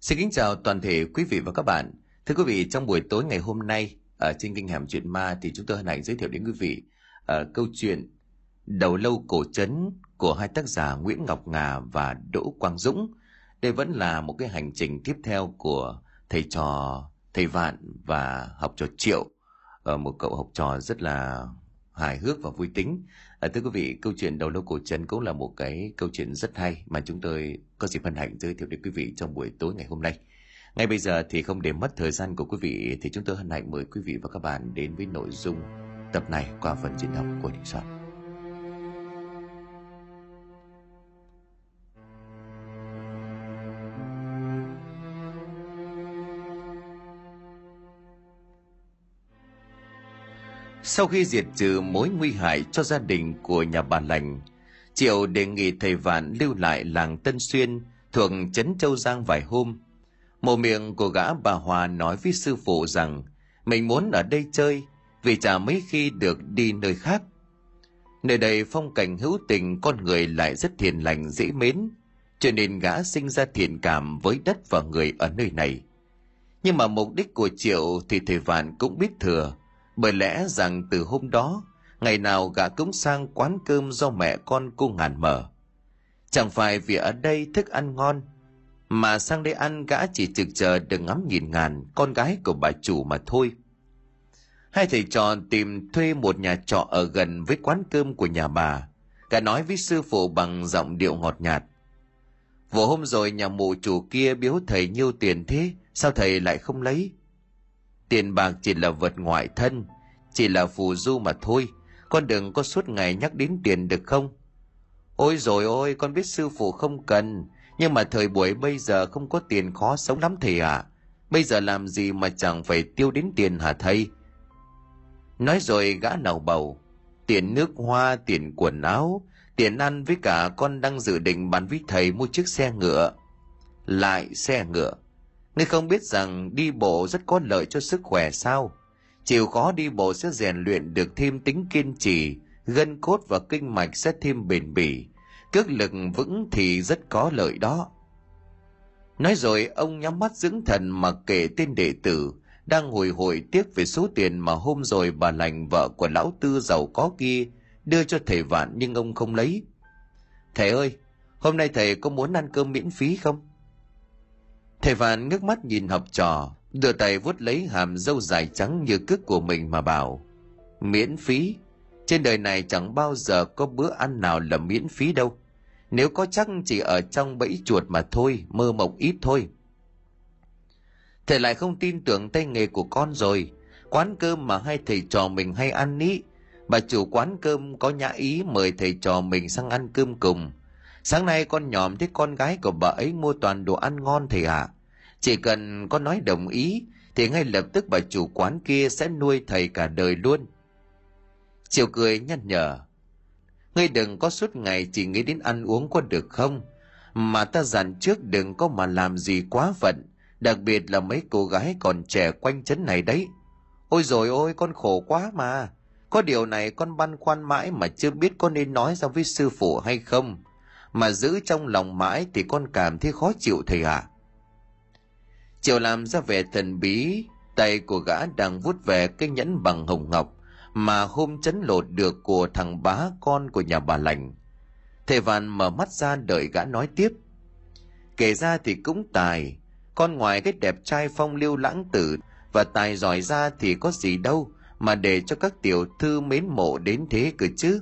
Xin kính chào toàn thể quý vị và các bạn. Thưa quý vị, trong buổi tối ngày hôm nay ở trên kênh Hẻm Chuyện Ma thì chúng tôi hân hạnh giới thiệu đến quý vị uh, câu chuyện Đầu lâu cổ trấn của hai tác giả Nguyễn Ngọc Ngà và Đỗ Quang Dũng. Đây vẫn là một cái hành trình tiếp theo của thầy trò thầy Vạn và học trò Triệu, uh, một cậu học trò rất là hài hước và vui tính. À, thưa quý vị, câu chuyện đầu lâu cổ trấn cũng là một cái câu chuyện rất hay mà chúng tôi có dịp hân hạnh giới thiệu đến quý vị trong buổi tối ngày hôm nay. Ngay bây giờ thì không để mất thời gian của quý vị thì chúng tôi hân hạnh mời quý vị và các bạn đến với nội dung tập này qua phần diễn đọc của Đình Soạn. Sau khi diệt trừ mối nguy hại cho gia đình của nhà bà Lành, Triệu đề nghị thầy Vạn lưu lại làng Tân Xuyên thuộc Trấn Châu Giang vài hôm. Mồm miệng của gã bà Hòa nói với sư phụ rằng mình muốn ở đây chơi vì chả mấy khi được đi nơi khác. Nơi đây phong cảnh hữu tình con người lại rất thiền lành dễ mến, cho nên gã sinh ra thiện cảm với đất và người ở nơi này. Nhưng mà mục đích của Triệu thì thầy Vạn cũng biết thừa, bởi lẽ rằng từ hôm đó, ngày nào gã cũng sang quán cơm do mẹ con cô ngàn mở. Chẳng phải vì ở đây thức ăn ngon, mà sang đây ăn gã chỉ trực chờ được ngắm nhìn ngàn con gái của bà chủ mà thôi. Hai thầy trò tìm thuê một nhà trọ ở gần với quán cơm của nhà bà. Gã nói với sư phụ bằng giọng điệu ngọt nhạt. Vừa hôm rồi nhà mụ chủ kia biếu thầy nhiêu tiền thế, sao thầy lại không lấy? Tiền bạc chỉ là vật ngoại thân, chỉ là phù du mà thôi. Con đừng có suốt ngày nhắc đến tiền được không? Ôi rồi ôi, con biết sư phụ không cần, nhưng mà thời buổi bây giờ không có tiền khó sống lắm thầy ạ. À. Bây giờ làm gì mà chẳng phải tiêu đến tiền hả thầy? Nói rồi gã nào bầu, tiền nước hoa, tiền quần áo, tiền ăn với cả con đang dự định bán với thầy mua chiếc xe ngựa. Lại xe ngựa. Ngươi không biết rằng đi bộ rất có lợi cho sức khỏe sao? Chịu khó đi bộ sẽ rèn luyện được thêm tính kiên trì, gân cốt và kinh mạch sẽ thêm bền bỉ. Cước lực vững thì rất có lợi đó. Nói rồi ông nhắm mắt dưỡng thần mà kể tên đệ tử, đang hồi hồi tiếc về số tiền mà hôm rồi bà lành vợ của lão tư giàu có kia đưa cho thầy vạn nhưng ông không lấy. Thầy ơi, hôm nay thầy có muốn ăn cơm miễn phí không? Thầy vạn ngước mắt nhìn học trò, đưa tay vuốt lấy hàm dâu dài trắng như cước của mình mà bảo miễn phí trên đời này chẳng bao giờ có bữa ăn nào là miễn phí đâu. Nếu có chắc chỉ ở trong bẫy chuột mà thôi mơ mộng ít thôi. Thầy lại không tin tưởng tay nghề của con rồi. Quán cơm mà hai thầy trò mình hay ăn ý bà chủ quán cơm có nhã ý mời thầy trò mình sang ăn cơm cùng sáng nay con nhòm thấy con gái của bà ấy mua toàn đồ ăn ngon thầy ạ à. Chỉ cần có nói đồng ý thì ngay lập tức bà chủ quán kia sẽ nuôi thầy cả đời luôn. Chiều cười nhăn nhở. Ngươi đừng có suốt ngày chỉ nghĩ đến ăn uống có được không? Mà ta dặn trước đừng có mà làm gì quá phận, đặc biệt là mấy cô gái còn trẻ quanh chấn này đấy. Ôi rồi ôi, con khổ quá mà. Có điều này con băn khoăn mãi mà chưa biết có nên nói ra với sư phụ hay không. Mà giữ trong lòng mãi thì con cảm thấy khó chịu thầy ạ. À. Triệu làm ra vẻ thần bí, tay của gã đang vuốt về cái nhẫn bằng hồng ngọc mà hôm chấn lột được của thằng bá con của nhà bà lành. Thầy Vạn mở mắt ra đợi gã nói tiếp. Kể ra thì cũng tài, con ngoài cái đẹp trai phong lưu lãng tử và tài giỏi ra thì có gì đâu mà để cho các tiểu thư mến mộ đến thế cơ chứ.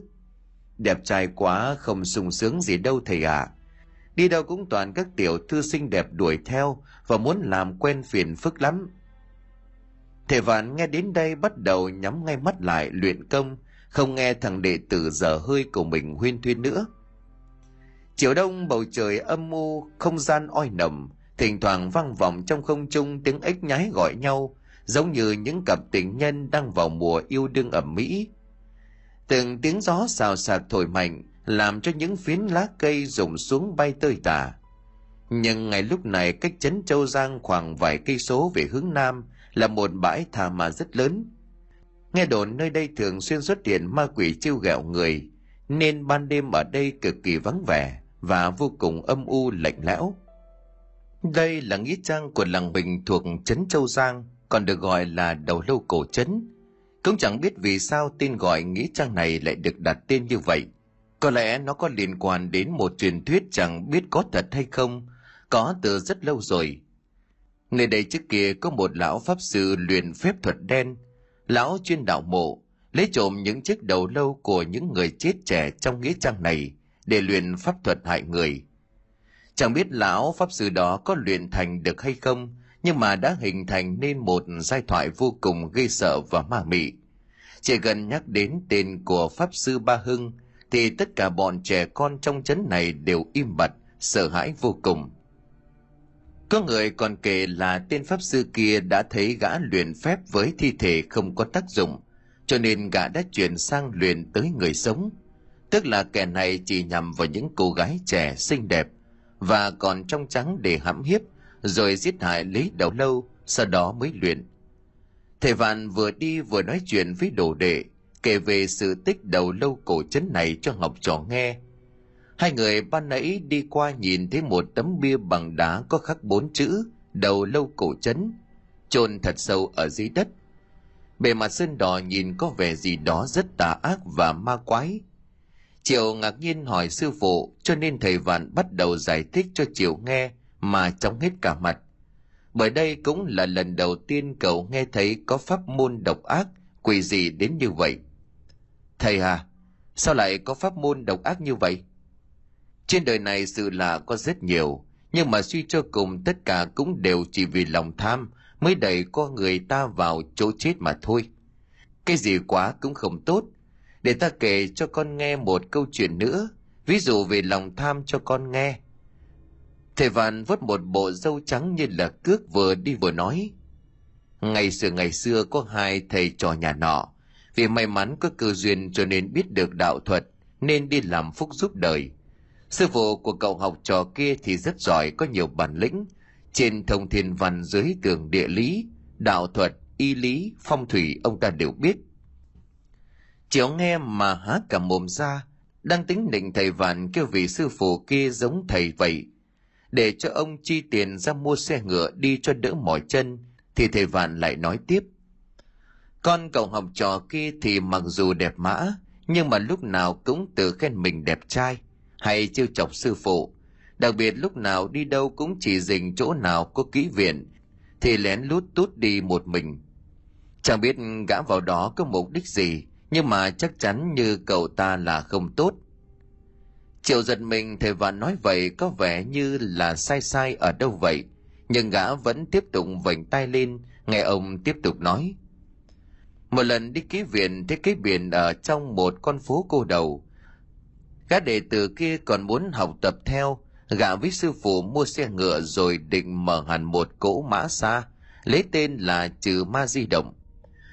Đẹp trai quá không sung sướng gì đâu thầy ạ. À. Đi đâu cũng toàn các tiểu thư xinh đẹp đuổi theo và muốn làm quen phiền phức lắm. Thầy vạn nghe đến đây bắt đầu nhắm ngay mắt lại luyện công, không nghe thằng đệ tử dở hơi của mình huyên thuyên nữa. Chiều đông bầu trời âm u không gian oi nồng, thỉnh thoảng vang vọng trong không trung tiếng ếch nhái gọi nhau, giống như những cặp tình nhân đang vào mùa yêu đương ẩm mỹ. Từng tiếng gió xào xạc thổi mạnh, làm cho những phiến lá cây rụng xuống bay tơi tả. Nhưng ngay lúc này cách chấn Châu Giang khoảng vài cây số về hướng Nam là một bãi thả mà rất lớn. Nghe đồn nơi đây thường xuyên xuất hiện ma quỷ chiêu ghẹo người, nên ban đêm ở đây cực kỳ vắng vẻ và vô cùng âm u lạnh lẽo. Đây là nghĩa trang của làng Bình thuộc Trấn Châu Giang, còn được gọi là đầu lâu cổ trấn. Cũng chẳng biết vì sao tên gọi nghĩa trang này lại được đặt tên như vậy. Có lẽ nó có liên quan đến một truyền thuyết chẳng biết có thật hay không, có từ rất lâu rồi. Nơi đây trước kia có một lão pháp sư luyện phép thuật đen. Lão chuyên đạo mộ, lấy trộm những chiếc đầu lâu của những người chết trẻ trong nghĩa trang này để luyện pháp thuật hại người. Chẳng biết lão pháp sư đó có luyện thành được hay không, nhưng mà đã hình thành nên một giai thoại vô cùng gây sợ và ma mị. Chỉ cần nhắc đến tên của pháp sư Ba Hưng, thì tất cả bọn trẻ con trong chấn này đều im bặt, sợ hãi vô cùng. Có người còn kể là tên pháp sư kia đã thấy gã luyện phép với thi thể không có tác dụng, cho nên gã đã chuyển sang luyện tới người sống. Tức là kẻ này chỉ nhằm vào những cô gái trẻ xinh đẹp và còn trong trắng để hãm hiếp, rồi giết hại lấy đầu lâu, sau đó mới luyện. Thầy Vạn vừa đi vừa nói chuyện với đồ đệ, kể về sự tích đầu lâu cổ trấn này cho học trò nghe. Hai người ban nãy đi qua nhìn thấy một tấm bia bằng đá có khắc bốn chữ đầu lâu cổ trấn, chôn thật sâu ở dưới đất. Bề mặt sơn đỏ nhìn có vẻ gì đó rất tà ác và ma quái. Triệu ngạc nhiên hỏi sư phụ cho nên thầy Vạn bắt đầu giải thích cho Triệu nghe mà chóng hết cả mặt. Bởi đây cũng là lần đầu tiên cậu nghe thấy có pháp môn độc ác, quỷ gì đến như vậy. Thầy à, sao lại có pháp môn độc ác như vậy? Trên đời này sự lạ có rất nhiều, nhưng mà suy cho cùng tất cả cũng đều chỉ vì lòng tham mới đẩy con người ta vào chỗ chết mà thôi. Cái gì quá cũng không tốt. Để ta kể cho con nghe một câu chuyện nữa, ví dụ về lòng tham cho con nghe. Thầy Vạn vớt một bộ râu trắng như là cước vừa đi vừa nói. Ngày xưa ngày xưa có hai thầy trò nhà nọ, vì may mắn có cơ duyên cho nên biết được đạo thuật, nên đi làm phúc giúp đời. Sư phụ của cậu học trò kia thì rất giỏi, có nhiều bản lĩnh. Trên thông thiên văn dưới tường địa lý, đạo thuật, y lý, phong thủy ông ta đều biết. chiều nghe mà há cả mồm ra, đang tính định thầy vạn kêu vị sư phụ kia giống thầy vậy. Để cho ông chi tiền ra mua xe ngựa đi cho đỡ mỏi chân, thì thầy vạn lại nói tiếp. Con cậu học trò kia thì mặc dù đẹp mã, nhưng mà lúc nào cũng tự khen mình đẹp trai, hay trêu chọc sư phụ. Đặc biệt lúc nào đi đâu cũng chỉ dình chỗ nào có kỹ viện, thì lén lút tút đi một mình. Chẳng biết gã vào đó có mục đích gì, nhưng mà chắc chắn như cậu ta là không tốt. Triệu giật mình thầy và nói vậy có vẻ như là sai sai ở đâu vậy, nhưng gã vẫn tiếp tục vảnh tay lên, nghe ông tiếp tục nói. Một lần đi ký viện thấy cái biển ở trong một con phố cô đầu. Gã đệ tử kia còn muốn học tập theo, gã với sư phụ mua xe ngựa rồi định mở hẳn một cỗ mã xa, lấy tên là trừ ma di động.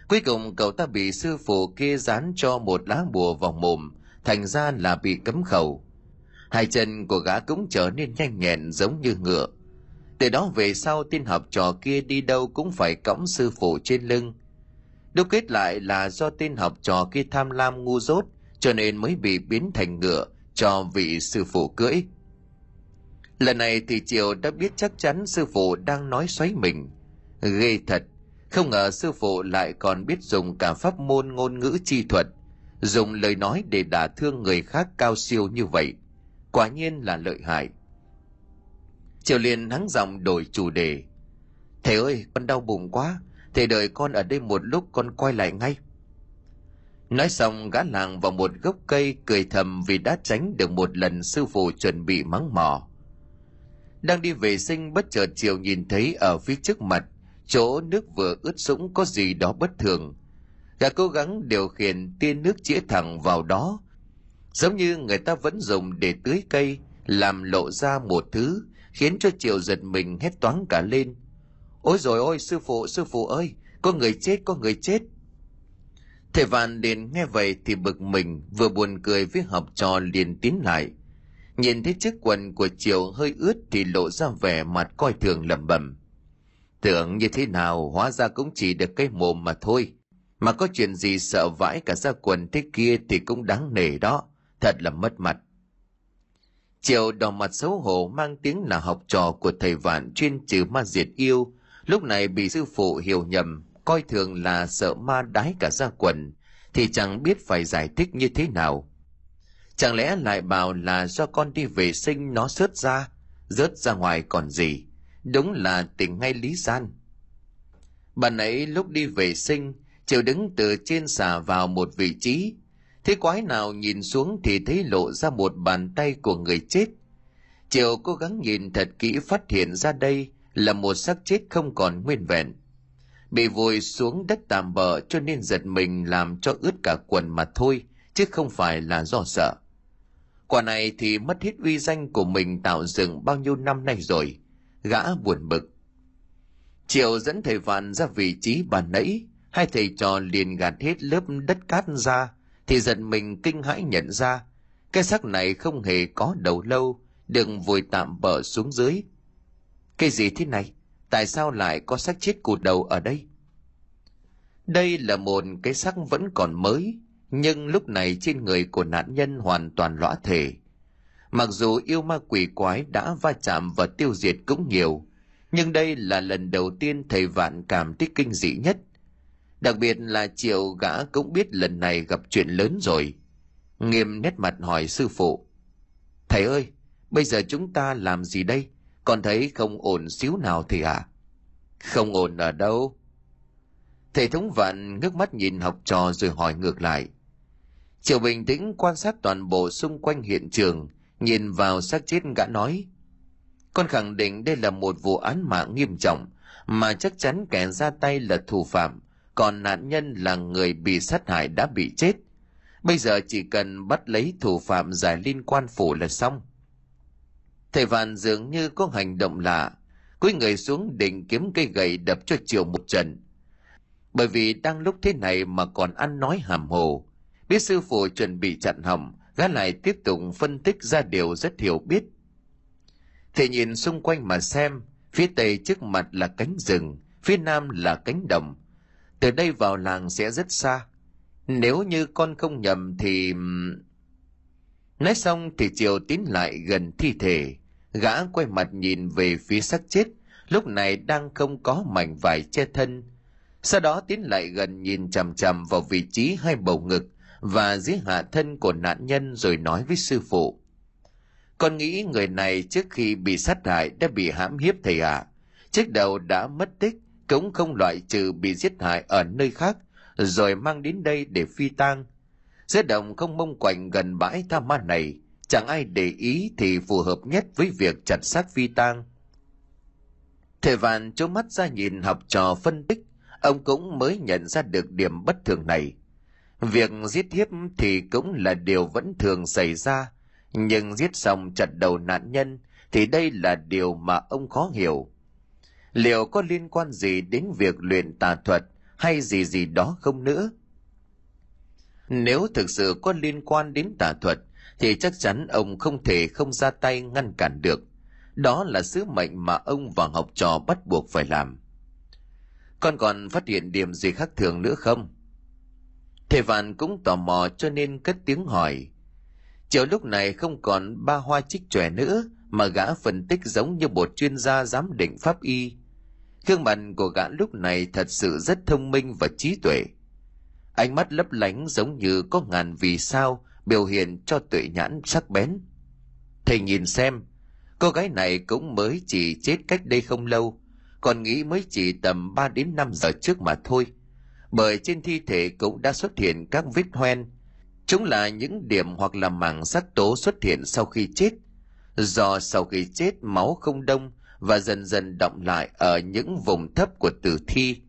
Cuối cùng cậu ta bị sư phụ kia dán cho một lá bùa vào mồm, thành ra là bị cấm khẩu. Hai chân của gã cũng trở nên nhanh nhẹn giống như ngựa. Từ đó về sau tin học trò kia đi đâu cũng phải cõng sư phụ trên lưng. Đúc kết lại là do tên học trò kia tham lam ngu dốt cho nên mới bị biến thành ngựa cho vị sư phụ cưỡi. Lần này thì Triều đã biết chắc chắn sư phụ đang nói xoáy mình. Ghê thật, không ngờ sư phụ lại còn biết dùng cả pháp môn ngôn ngữ chi thuật, dùng lời nói để đả thương người khác cao siêu như vậy. Quả nhiên là lợi hại. Triều liền hắng giọng đổi chủ đề. Thầy ơi, con đau bụng quá, thầy đợi con ở đây một lúc con quay lại ngay. Nói xong gã làng vào một gốc cây cười thầm vì đã tránh được một lần sư phụ chuẩn bị mắng mỏ. Đang đi vệ sinh bất chợt chiều nhìn thấy ở phía trước mặt, chỗ nước vừa ướt sũng có gì đó bất thường. Gã cố gắng điều khiển tia nước chĩa thẳng vào đó, giống như người ta vẫn dùng để tưới cây, làm lộ ra một thứ, khiến cho Triều giật mình hét toáng cả lên. Ôi rồi ôi, sư phụ, sư phụ ơi, có người chết, có người chết. Thầy Vạn liền nghe vậy thì bực mình, vừa buồn cười với học trò liền tiến lại. Nhìn thấy chiếc quần của Triều hơi ướt thì lộ ra vẻ mặt coi thường lẩm bẩm. Tưởng như thế nào, hóa ra cũng chỉ được cái mồm mà thôi. Mà có chuyện gì sợ vãi cả ra quần thế kia thì cũng đáng nể đó, thật là mất mặt. Triệu đỏ mặt xấu hổ mang tiếng là học trò của thầy vạn chuyên trừ ma diệt yêu, lúc này bị sư phụ hiểu nhầm, coi thường là sợ ma đái cả ra quần, thì chẳng biết phải giải thích như thế nào. Chẳng lẽ lại bảo là do con đi vệ sinh nó sớt ra, rớt ra ngoài còn gì, đúng là tình ngay lý gian. Bạn ấy lúc đi vệ sinh, Triệu đứng từ trên xà vào một vị trí, thế quái nào nhìn xuống thì thấy lộ ra một bàn tay của người chết. Triệu cố gắng nhìn thật kỹ phát hiện ra đây là một xác chết không còn nguyên vẹn. Bị vùi xuống đất tạm bờ cho nên giật mình làm cho ướt cả quần mà thôi, chứ không phải là do sợ. Quả này thì mất hết uy danh của mình tạo dựng bao nhiêu năm nay rồi. Gã buồn bực. Triệu dẫn thầy Vạn ra vị trí bàn nãy, hai thầy trò liền gạt hết lớp đất cát ra, thì giật mình kinh hãi nhận ra, cái xác này không hề có đầu lâu, đừng vùi tạm bờ xuống dưới. Cái gì thế này? Tại sao lại có xác chết cụt đầu ở đây? Đây là một cái xác vẫn còn mới, nhưng lúc này trên người của nạn nhân hoàn toàn lõa thể. Mặc dù yêu ma quỷ quái đã va chạm và tiêu diệt cũng nhiều, nhưng đây là lần đầu tiên thầy vạn cảm thấy kinh dị nhất. Đặc biệt là triệu gã cũng biết lần này gặp chuyện lớn rồi. Nghiêm nét mặt hỏi sư phụ. Thầy ơi, bây giờ chúng ta làm gì đây? Còn thấy không ổn xíu nào thì à? Không ổn ở đâu? Thầy thống vạn ngước mắt nhìn học trò rồi hỏi ngược lại. Triệu bình tĩnh quan sát toàn bộ xung quanh hiện trường, nhìn vào xác chết gã nói. Con khẳng định đây là một vụ án mạng nghiêm trọng, mà chắc chắn kẻ ra tay là thủ phạm, còn nạn nhân là người bị sát hại đã bị chết. Bây giờ chỉ cần bắt lấy thủ phạm giải liên quan phủ là xong. Thầy Vạn dường như có hành động lạ, cúi người xuống định kiếm cây gậy đập cho chiều một trận. Bởi vì đang lúc thế này mà còn ăn nói hàm hồ, biết sư phụ chuẩn bị chặn hỏng, gã lại tiếp tục phân tích ra điều rất hiểu biết. Thầy nhìn xung quanh mà xem, phía tây trước mặt là cánh rừng, phía nam là cánh đồng. Từ đây vào làng sẽ rất xa. Nếu như con không nhầm thì... Nói xong thì Triều tiến lại gần thi thể, gã quay mặt nhìn về phía xác chết, lúc này đang không có mảnh vải che thân. Sau đó tiến lại gần nhìn chằm chằm vào vị trí hai bầu ngực và dưới hạ thân của nạn nhân rồi nói với sư phụ. Con nghĩ người này trước khi bị sát hại đã bị hãm hiếp thầy ạ. À. Trước đầu đã mất tích, cũng không loại trừ bị giết hại ở nơi khác, rồi mang đến đây để phi tang. Giữa đồng không mông quạnh gần bãi tha ma này, chẳng ai để ý thì phù hợp nhất với việc chặt xác phi tang. Thầy Vạn trố mắt ra nhìn học trò phân tích, ông cũng mới nhận ra được điểm bất thường này. Việc giết hiếp thì cũng là điều vẫn thường xảy ra, nhưng giết xong chặt đầu nạn nhân thì đây là điều mà ông khó hiểu. Liệu có liên quan gì đến việc luyện tà thuật hay gì gì đó không nữa? Nếu thực sự có liên quan đến tà thuật thì chắc chắn ông không thể không ra tay ngăn cản được. Đó là sứ mệnh mà ông và học trò bắt buộc phải làm. Con còn phát hiện điểm gì khác thường nữa không? Thầy Vạn cũng tò mò cho nên cất tiếng hỏi. Chiều lúc này không còn ba hoa trích chòe nữa, mà gã phân tích giống như một chuyên gia giám định pháp y. Gương mặt của gã lúc này thật sự rất thông minh và trí tuệ. Ánh mắt lấp lánh giống như có ngàn vì sao biểu hiện cho tuệ nhãn sắc bén. Thầy nhìn xem, cô gái này cũng mới chỉ chết cách đây không lâu, còn nghĩ mới chỉ tầm 3 đến 5 giờ trước mà thôi bởi trên thi thể cũng đã xuất hiện các vết hoen. Chúng là những điểm hoặc là mảng sắc tố xuất hiện sau khi chết. Do sau khi chết máu không đông và dần dần động lại ở những vùng thấp của tử thi.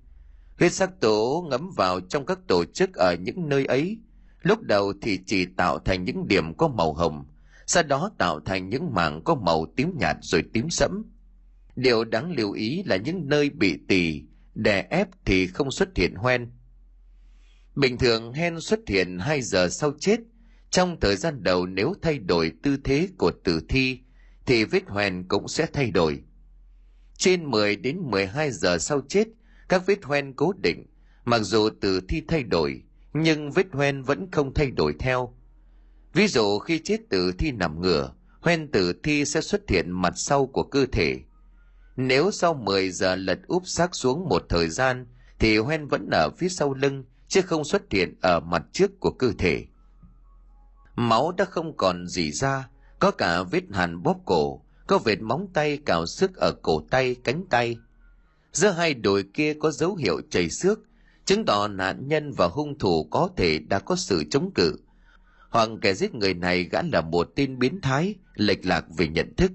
Huyết sắc tố ngấm vào trong các tổ chức ở những nơi ấy. Lúc đầu thì chỉ tạo thành những điểm có màu hồng, sau đó tạo thành những mảng có màu tím nhạt rồi tím sẫm. Điều đáng lưu ý là những nơi bị tỳ, đè ép thì không xuất hiện hoen. Bình thường hen xuất hiện 2 giờ sau chết. Trong thời gian đầu nếu thay đổi tư thế của tử thi, thì vết hoen cũng sẽ thay đổi. Trên 10 đến 12 giờ sau chết, các vết hoen cố định, mặc dù tử thi thay đổi, nhưng vết hoen vẫn không thay đổi theo. Ví dụ khi chết tử thi nằm ngửa, hoen tử thi sẽ xuất hiện mặt sau của cơ thể. Nếu sau 10 giờ lật úp xác xuống một thời gian, thì hoen vẫn ở phía sau lưng, chứ không xuất hiện ở mặt trước của cơ thể. Máu đã không còn gì ra, có cả vết hàn bóp cổ, có vệt móng tay cào sức ở cổ tay, cánh tay. Giữa hai đồi kia có dấu hiệu chảy xước, chứng tỏ nạn nhân và hung thủ có thể đã có sự chống cự. Hoặc kẻ giết người này gã là một tên biến thái, lệch lạc về nhận thức.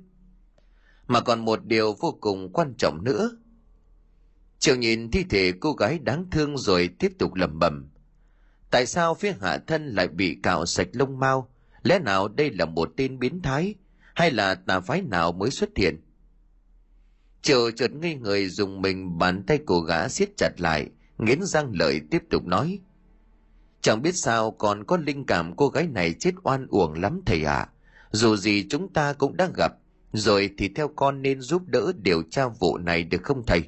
Mà còn một điều vô cùng quan trọng nữa. Triệu nhìn thi thể cô gái đáng thương rồi tiếp tục lẩm bẩm. Tại sao phía hạ thân lại bị cạo sạch lông mao Lẽ nào đây là một tên biến thái? Hay là tà phái nào mới xuất hiện? Triệu chợt ngây người dùng mình bàn tay của gã siết chặt lại, nghiến răng lợi tiếp tục nói. Chẳng biết sao còn có linh cảm cô gái này chết oan uổng lắm thầy ạ. À. Dù gì chúng ta cũng đã gặp, rồi thì theo con nên giúp đỡ điều tra vụ này được không thầy?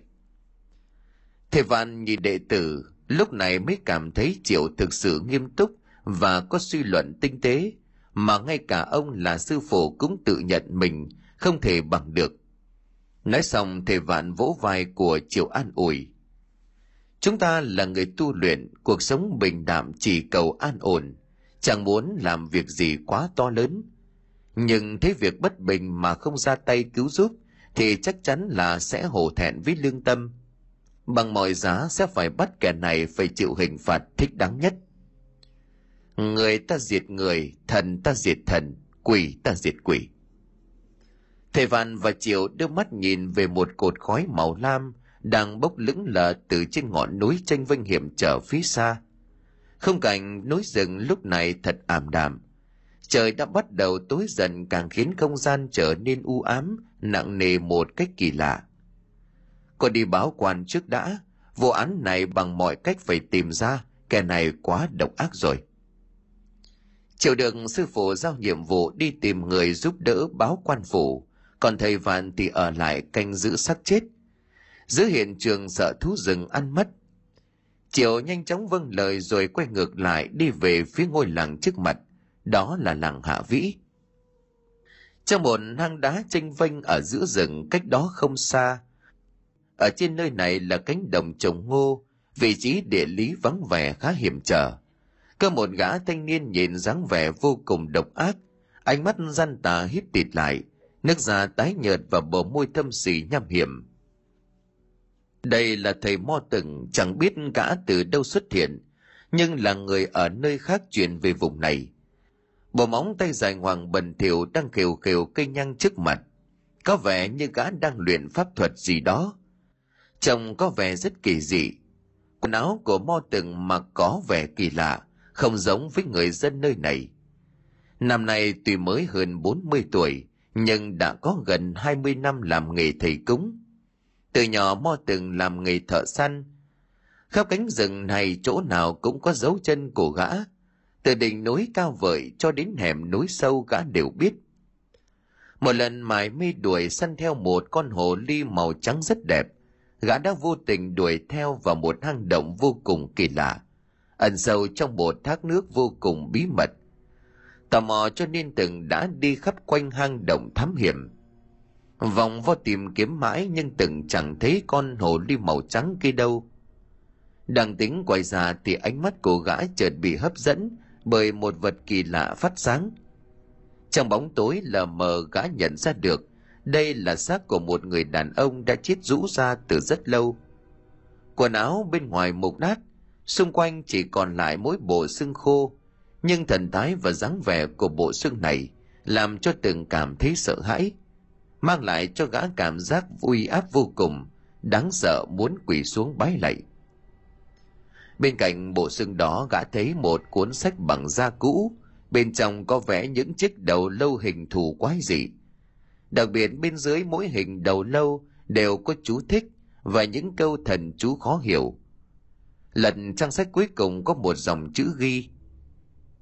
Thầy Văn nhìn đệ tử, lúc này mới cảm thấy Triệu thực sự nghiêm túc và có suy luận tinh tế, mà ngay cả ông là sư phụ cũng tự nhận mình không thể bằng được. Nói xong thầy Vạn vỗ vai của Triệu an ủi. Chúng ta là người tu luyện, cuộc sống bình đạm chỉ cầu an ổn, chẳng muốn làm việc gì quá to lớn. Nhưng thấy việc bất bình mà không ra tay cứu giúp thì chắc chắn là sẽ hổ thẹn với lương tâm. Bằng mọi giá sẽ phải bắt kẻ này phải chịu hình phạt thích đáng nhất. Người ta diệt người, thần ta diệt thần, quỷ ta diệt quỷ. Thầy Văn và Triệu đưa mắt nhìn về một cột khói màu lam đang bốc lững lờ từ trên ngọn núi tranh vinh hiểm trở phía xa. Không cảnh núi rừng lúc này thật ảm đạm. Trời đã bắt đầu tối dần càng khiến không gian trở nên u ám, nặng nề một cách kỳ lạ. Có đi báo quan trước đã, vụ án này bằng mọi cách phải tìm ra, kẻ này quá độc ác rồi. Triệu được sư phụ giao nhiệm vụ đi tìm người giúp đỡ báo quan phủ, còn thầy Vạn thì ở lại canh giữ xác chết. Giữ hiện trường sợ thú rừng ăn mất. Triệu nhanh chóng vâng lời rồi quay ngược lại đi về phía ngôi làng trước mặt, đó là làng Hạ Vĩ. Trong một hang đá tranh vênh ở giữa rừng cách đó không xa, ở trên nơi này là cánh đồng trồng ngô, vị trí địa lý vắng vẻ khá hiểm trở. Có một gã thanh niên nhìn dáng vẻ vô cùng độc ác, ánh mắt gian tà hít tịt lại, nước da tái nhợt và bờ môi thâm xỉ nham hiểm. Đây là thầy Mo Từng, chẳng biết gã từ đâu xuất hiện, nhưng là người ở nơi khác chuyển về vùng này. Bộ móng tay dài hoàng bần thiểu đang khều khều cây nhang trước mặt. Có vẻ như gã đang luyện pháp thuật gì đó. Trông có vẻ rất kỳ dị. Quần áo của Mo Từng mặc có vẻ kỳ lạ, không giống với người dân nơi này. Năm nay tuy mới hơn 40 tuổi, nhưng đã có gần 20 năm làm nghề thầy cúng. Từ nhỏ Mo từng làm nghề thợ săn. Khắp cánh rừng này chỗ nào cũng có dấu chân của gã. Từ đỉnh núi cao vời cho đến hẻm núi sâu gã đều biết. Một lần mải mê đuổi săn theo một con hồ ly màu trắng rất đẹp, gã đã vô tình đuổi theo vào một hang động vô cùng kỳ lạ, ẩn sâu trong một thác nước vô cùng bí mật. Tò mò cho nên từng đã đi khắp quanh hang động thám hiểm. Vòng vo tìm kiếm mãi nhưng từng chẳng thấy con hồ ly màu trắng kia đâu. Đang tính quay ra thì ánh mắt của gã chợt bị hấp dẫn bởi một vật kỳ lạ phát sáng. Trong bóng tối lờ mờ gã nhận ra được đây là xác của một người đàn ông đã chết rũ ra từ rất lâu. Quần áo bên ngoài mục nát xung quanh chỉ còn lại mỗi bộ xương khô, nhưng thần thái và dáng vẻ của bộ xương này làm cho từng cảm thấy sợ hãi, mang lại cho gã cảm giác vui áp vô cùng, đáng sợ muốn quỳ xuống bái lạy. Bên cạnh bộ xương đó, gã thấy một cuốn sách bằng da cũ, bên trong có vẽ những chiếc đầu lâu hình thù quái dị. Đặc biệt bên dưới mỗi hình đầu lâu đều có chú thích và những câu thần chú khó hiểu lần trang sách cuối cùng có một dòng chữ ghi,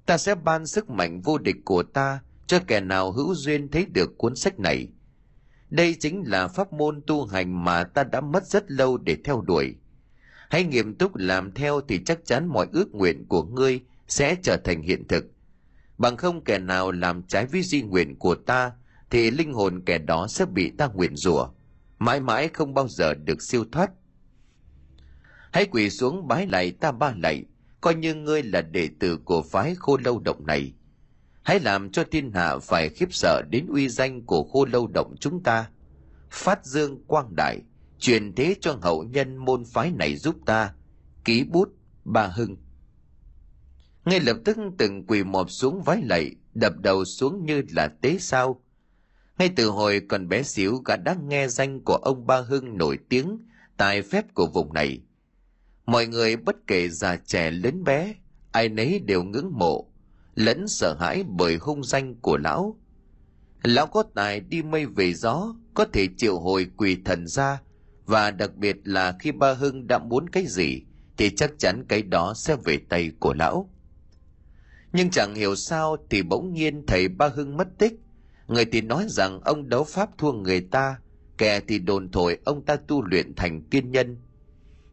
ta sẽ ban sức mạnh vô địch của ta cho kẻ nào hữu duyên thấy được cuốn sách này. Đây chính là pháp môn tu hành mà ta đã mất rất lâu để theo đuổi. Hãy nghiêm túc làm theo thì chắc chắn mọi ước nguyện của ngươi sẽ trở thành hiện thực. Bằng không kẻ nào làm trái với di nguyện của ta, thì linh hồn kẻ đó sẽ bị ta nguyện rủa mãi mãi không bao giờ được siêu thoát hãy quỳ xuống bái lạy ta ba lạy, coi như ngươi là đệ tử của phái khô lâu động này. Hãy làm cho thiên hạ phải khiếp sợ đến uy danh của khô lâu động chúng ta. Phát dương quang đại, truyền thế cho hậu nhân môn phái này giúp ta. Ký bút, ba hưng. Ngay lập tức từng quỳ mọp xuống vái lạy, đập đầu xuống như là tế sao. Ngay từ hồi còn bé xíu gã đã nghe danh của ông ba hưng nổi tiếng, tài phép của vùng này mọi người bất kể già trẻ lớn bé, ai nấy đều ngưỡng mộ, lẫn sợ hãi bởi hung danh của lão. Lão có tài đi mây về gió, có thể triệu hồi quỳ thần ra, và đặc biệt là khi ba hưng đã muốn cái gì, thì chắc chắn cái đó sẽ về tay của lão. Nhưng chẳng hiểu sao thì bỗng nhiên thầy ba hưng mất tích. Người thì nói rằng ông đấu pháp thua người ta, kẻ thì đồn thổi ông ta tu luyện thành kiên nhân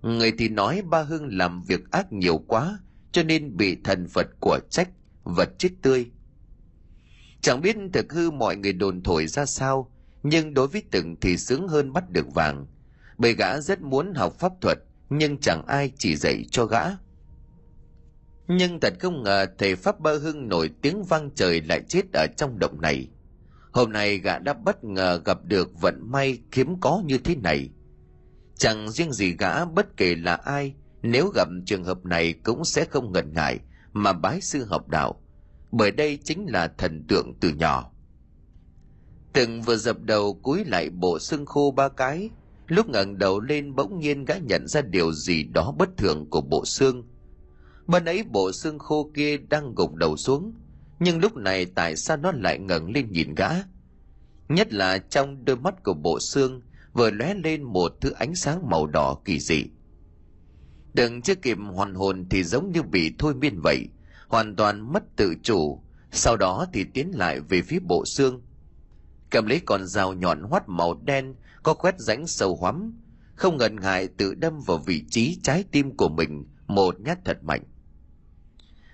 người thì nói ba hưng làm việc ác nhiều quá, cho nên bị thần phật của trách, vật chết tươi. Chẳng biết thực hư mọi người đồn thổi ra sao, nhưng đối với từng thì sướng hơn bắt được vàng. Bởi gã rất muốn học pháp thuật, nhưng chẳng ai chỉ dạy cho gã. Nhưng thật không ngờ thầy pháp ba hưng nổi tiếng vang trời lại chết ở trong động này. Hôm nay gã đã bất ngờ gặp được vận may hiếm có như thế này chẳng riêng gì gã, bất kể là ai, nếu gặp trường hợp này cũng sẽ không ngần ngại mà bái sư học đạo. Bởi đây chính là thần tượng từ nhỏ. Từng vừa dập đầu cúi lại bộ xương khô ba cái, lúc ngẩng đầu lên bỗng nhiên gã nhận ra điều gì đó bất thường của bộ xương. Bên ấy bộ xương khô kia đang gục đầu xuống, nhưng lúc này tại sao nó lại ngẩng lên nhìn gã? Nhất là trong đôi mắt của bộ xương vừa lóe lên một thứ ánh sáng màu đỏ kỳ dị. Đừng chưa kịp hoàn hồn thì giống như bị thôi miên vậy, hoàn toàn mất tự chủ, sau đó thì tiến lại về phía bộ xương. Cầm lấy con dao nhọn hoắt màu đen, có quét rãnh sâu hoắm, không ngần ngại tự đâm vào vị trí trái tim của mình một nhát thật mạnh.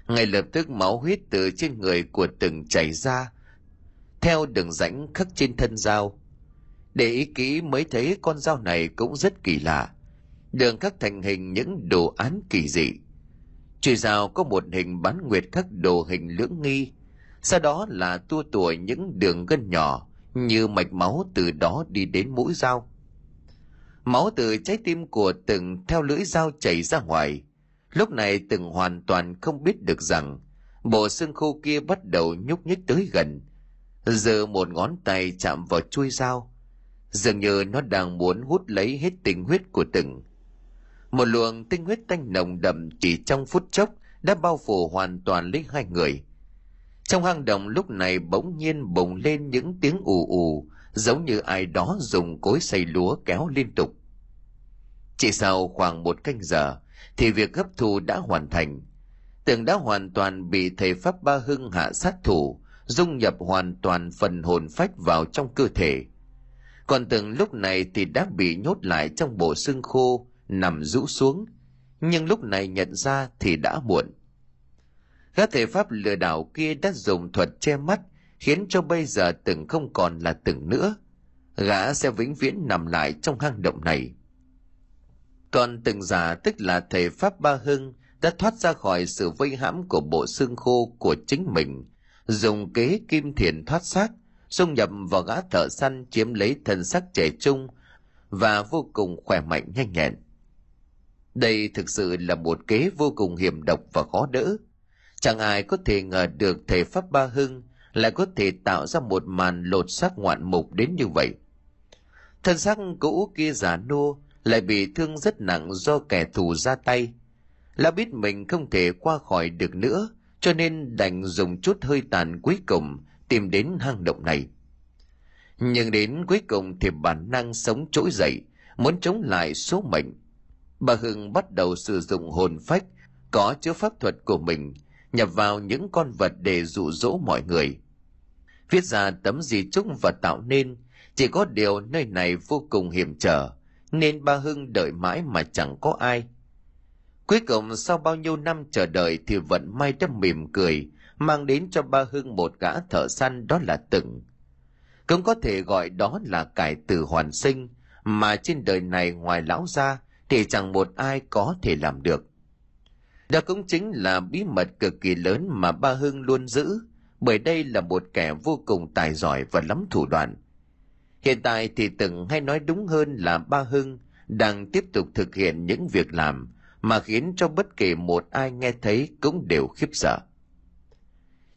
Ngay lập tức máu huyết từ trên người của từng chảy ra, theo đường rãnh khắc trên thân dao để ý kỹ mới thấy con dao này cũng rất kỳ lạ. Đường khắc thành hình những đồ án kỳ dị. Chùy dao có một hình bán nguyệt khắc đồ hình lưỡng nghi. Sau đó là tua tủa những đường gân nhỏ như mạch máu từ đó đi đến mũi dao. Máu từ trái tim của từng theo lưỡi dao chảy ra ngoài. Lúc này từng hoàn toàn không biết được rằng bộ xương khô kia bắt đầu nhúc nhích tới gần. Giờ một ngón tay chạm vào chuôi dao dường như nó đang muốn hút lấy hết tinh huyết của từng. Một luồng tinh huyết tanh nồng đậm chỉ trong phút chốc đã bao phủ hoàn toàn lấy hai người. Trong hang động lúc này bỗng nhiên bùng lên những tiếng ù ù, giống như ai đó dùng cối xay lúa kéo liên tục. Chỉ sau khoảng một canh giờ, thì việc hấp thu đã hoàn thành. Tường đã hoàn toàn bị thầy pháp ba hưng hạ sát thủ, dung nhập hoàn toàn phần hồn phách vào trong cơ thể còn từng lúc này thì đã bị nhốt lại trong bộ xương khô, nằm rũ xuống. Nhưng lúc này nhận ra thì đã muộn. Gã thể pháp lừa đảo kia đã dùng thuật che mắt, khiến cho bây giờ từng không còn là từng nữa. Gã sẽ vĩnh viễn nằm lại trong hang động này. Còn từng giả tức là thầy pháp ba hưng đã thoát ra khỏi sự vây hãm của bộ xương khô của chính mình, dùng kế kim thiền thoát xác xông nhập vào gã thợ săn chiếm lấy thân sắc trẻ trung và vô cùng khỏe mạnh nhanh nhẹn. Đây thực sự là một kế vô cùng hiểm độc và khó đỡ. Chẳng ai có thể ngờ được thầy pháp ba hưng lại có thể tạo ra một màn lột xác ngoạn mục đến như vậy. Thân xác cũ kia giả nua lại bị thương rất nặng do kẻ thù ra tay. Là biết mình không thể qua khỏi được nữa, cho nên đành dùng chút hơi tàn cuối cùng tìm đến hang động này. Nhưng đến cuối cùng thì bản năng sống trỗi dậy, muốn chống lại số mệnh. Bà hưng bắt đầu sử dụng hồn phách, có chứa pháp thuật của mình, nhập vào những con vật để dụ dỗ mọi người. Viết ra tấm di chúc và tạo nên, chỉ có điều nơi này vô cùng hiểm trở, nên ba hưng đợi mãi mà chẳng có ai. Cuối cùng sau bao nhiêu năm chờ đợi thì vận may đã mỉm cười mang đến cho ba hưng một gã thợ săn, đó là từng cũng có thể gọi đó là cải tử hoàn sinh, mà trên đời này ngoài lão ra thì chẳng một ai có thể làm được. Đó cũng chính là bí mật cực kỳ lớn mà ba hưng luôn giữ, bởi đây là một kẻ vô cùng tài giỏi và lắm thủ đoạn. Hiện tại thì từng hay nói đúng hơn là ba hưng đang tiếp tục thực hiện những việc làm mà khiến cho bất kỳ một ai nghe thấy cũng đều khiếp sợ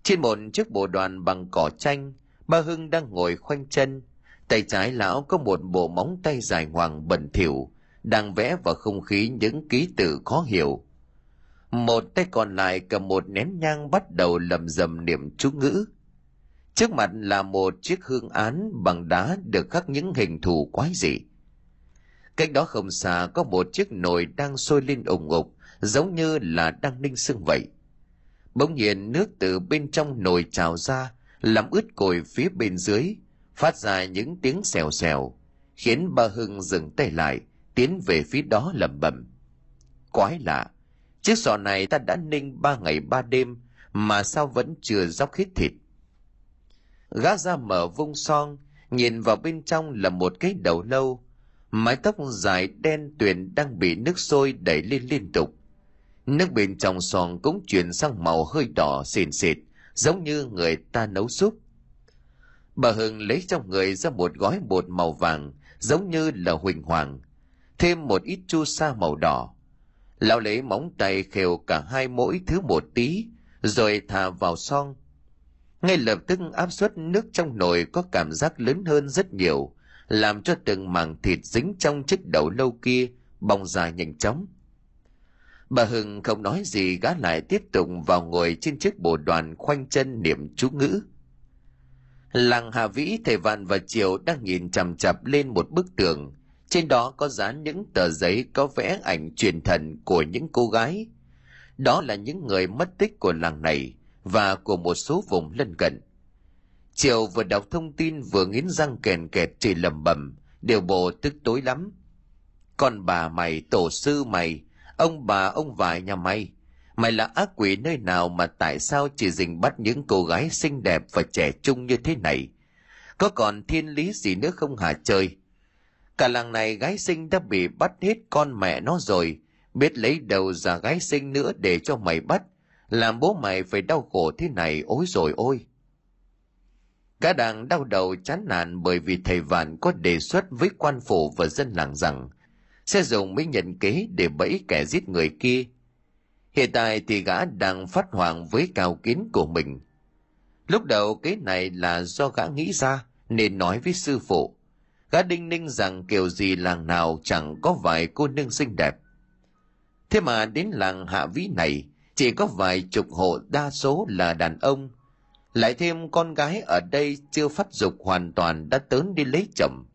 trên một chiếc bộ đoàn bằng cỏ tranh ba hưng đang ngồi khoanh chân. Tay trái lão có một bộ móng tay dài hoàng bẩn thỉu, đang vẽ vào không khí những ký tự khó hiểu. Một tay còn lại cầm một nén nhang bắt đầu lầm rầm niệm chú ngữ. Trước mặt là một chiếc hương án bằng đá được khắc những hình thù quái dị. Cách đó không xa có một chiếc nồi đang sôi lên ủng ục, giống như là đang ninh sưng vậy bỗng nhiên nước từ bên trong nồi trào ra, làm ướt cồi phía bên dưới, phát ra những tiếng xèo xèo, khiến ba hưng dừng tay lại, tiến về phía đó lẩm bẩm. Quái lạ, chiếc sọ này ta đã ninh ba ngày ba đêm, mà sao vẫn chưa dốc hết thịt? Gã ra mở vung son, nhìn vào bên trong là một cái đầu lâu mái tóc dài đen tuyền đang bị nước sôi đẩy lên liên tục nước bên trong son cũng chuyển sang màu hơi đỏ xỉn xịt, giống như người ta nấu súp. Bà hưng lấy trong người ra một gói bột màu vàng, giống như là huỳnh hoàng, thêm một ít chu sa màu đỏ. Lão lấy móng tay khều cả hai mỗi thứ một tí, rồi thả vào son ngay lập tức áp suất nước trong nồi có cảm giác lớn hơn rất nhiều, làm cho từng mảng thịt dính trong chiếc đầu lâu kia bong ra nhanh chóng bà hưng không nói gì gã lại tiếp tục vào ngồi trên chiếc bồ đoàn khoanh chân niệm chú ngữ. Làng hà vĩ, thầy vạn và triều đang nhìn chằm chặp lên một bức tường. Trên đó có dán những tờ giấy có vẽ ảnh truyền thần của những cô gái. Đó là những người mất tích của làng này và của một số vùng lân cận. Triều vừa đọc thông tin vừa nghiến răng kèn kẹt chỉ lầm bầm điều bộ tức tối lắm. Con bà mày, tổ sư mày ông bà, ông vải nhà mày. Mày là ác quỷ nơi nào mà tại sao chỉ dình bắt những cô gái xinh đẹp và trẻ trung như thế này? Có còn thiên lý gì nữa không hả trời? Cả làng này gái sinh đã bị bắt hết con mẹ nó rồi. Biết lấy đầu ra gái sinh nữa để cho mày bắt. Làm bố mày phải đau khổ thế này ối rồi ôi. Cả đảng đau đầu chán nản bởi vì thầy vạn có đề xuất với quan phủ và dân làng rằng sẽ dùng mấy nhận kế để bẫy kẻ giết người kia. Hiện tại thì gã đang phát hoàng với cao kiến của mình. Lúc đầu kế này là do gã nghĩ ra nên nói với sư phụ. Gã đinh ninh rằng kiểu gì làng nào chẳng có vài cô nương xinh đẹp. Thế mà đến làng hạ vĩ này, chỉ có vài chục hộ đa số là đàn ông. Lại thêm con gái ở đây chưa phát dục hoàn toàn đã tớn đi lấy chồng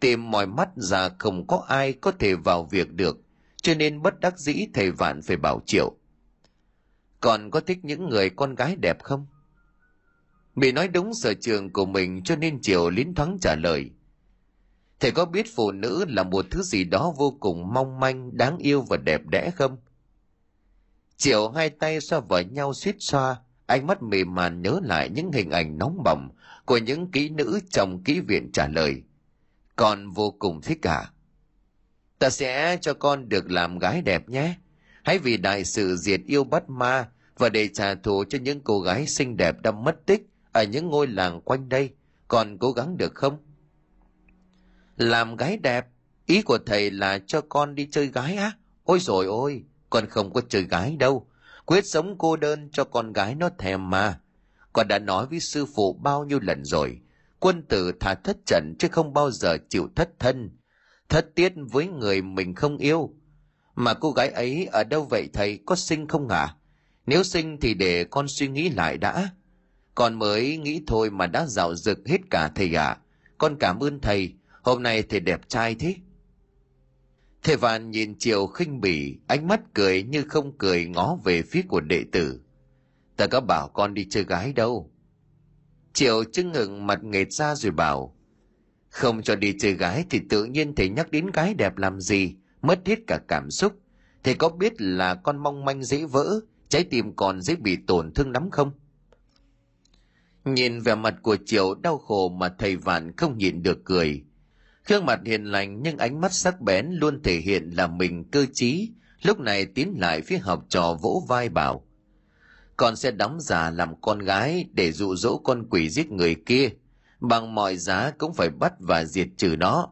tìm mọi mắt ra không có ai có thể vào việc được, cho nên bất đắc dĩ thầy vạn phải bảo triệu. Còn có thích những người con gái đẹp không? Bị nói đúng sở trường của mình, cho nên triệu lín thoáng trả lời. Thầy có biết phụ nữ là một thứ gì đó vô cùng mong manh, đáng yêu và đẹp đẽ không? Triệu hai tay xoa vào nhau suýt xoa, ánh mắt mềm màn nhớ lại những hình ảnh nóng bỏng của những kỹ nữ trong kỹ viện trả lời con vô cùng thích cả ta sẽ cho con được làm gái đẹp nhé. Hãy vì đại sự diệt yêu bắt ma và để trả thù cho những cô gái xinh đẹp đã mất tích ở những ngôi làng quanh đây. Còn cố gắng được không? Làm gái đẹp, ý của thầy là cho con đi chơi gái á. Ôi rồi ôi, con không có chơi gái đâu. Quyết sống cô đơn cho con gái nó thèm mà. Con đã nói với sư phụ bao nhiêu lần rồi quân tử thà thất trận chứ không bao giờ chịu thất thân. Thất tiết với người mình không yêu. Mà cô gái ấy ở đâu vậy thầy? Có sinh không hả? À? nếu sinh thì để con suy nghĩ lại đã. Con mới nghĩ thôi mà đã dạo dực hết cả thầy ạ. À. con cảm ơn thầy. Hôm nay thầy đẹp trai thế. Thầy vạn nhìn chiều khinh bỉ, ánh mắt cười như không cười ngó về phía của đệ tử. Ta có bảo con đi chơi gái đâu triệu chưng ngừng mặt nghệt ra rồi bảo không cho đi chơi gái thì tự nhiên thầy nhắc đến gái đẹp làm gì mất hết cả cảm xúc thầy có biết là con mong manh dễ vỡ trái tim còn dễ bị tổn thương lắm không Nhìn vẻ mặt của Triệu đau khổ mà thầy Vạn không nhịn được cười. Gương mặt hiền lành nhưng ánh mắt sắc bén luôn thể hiện là mình cơ trí, lúc này tiến lại phía học trò vỗ vai bảo. Con sẽ đóng giả làm con gái để dụ dỗ con quỷ giết người kia, bằng mọi giá cũng phải bắt và diệt trừ nó.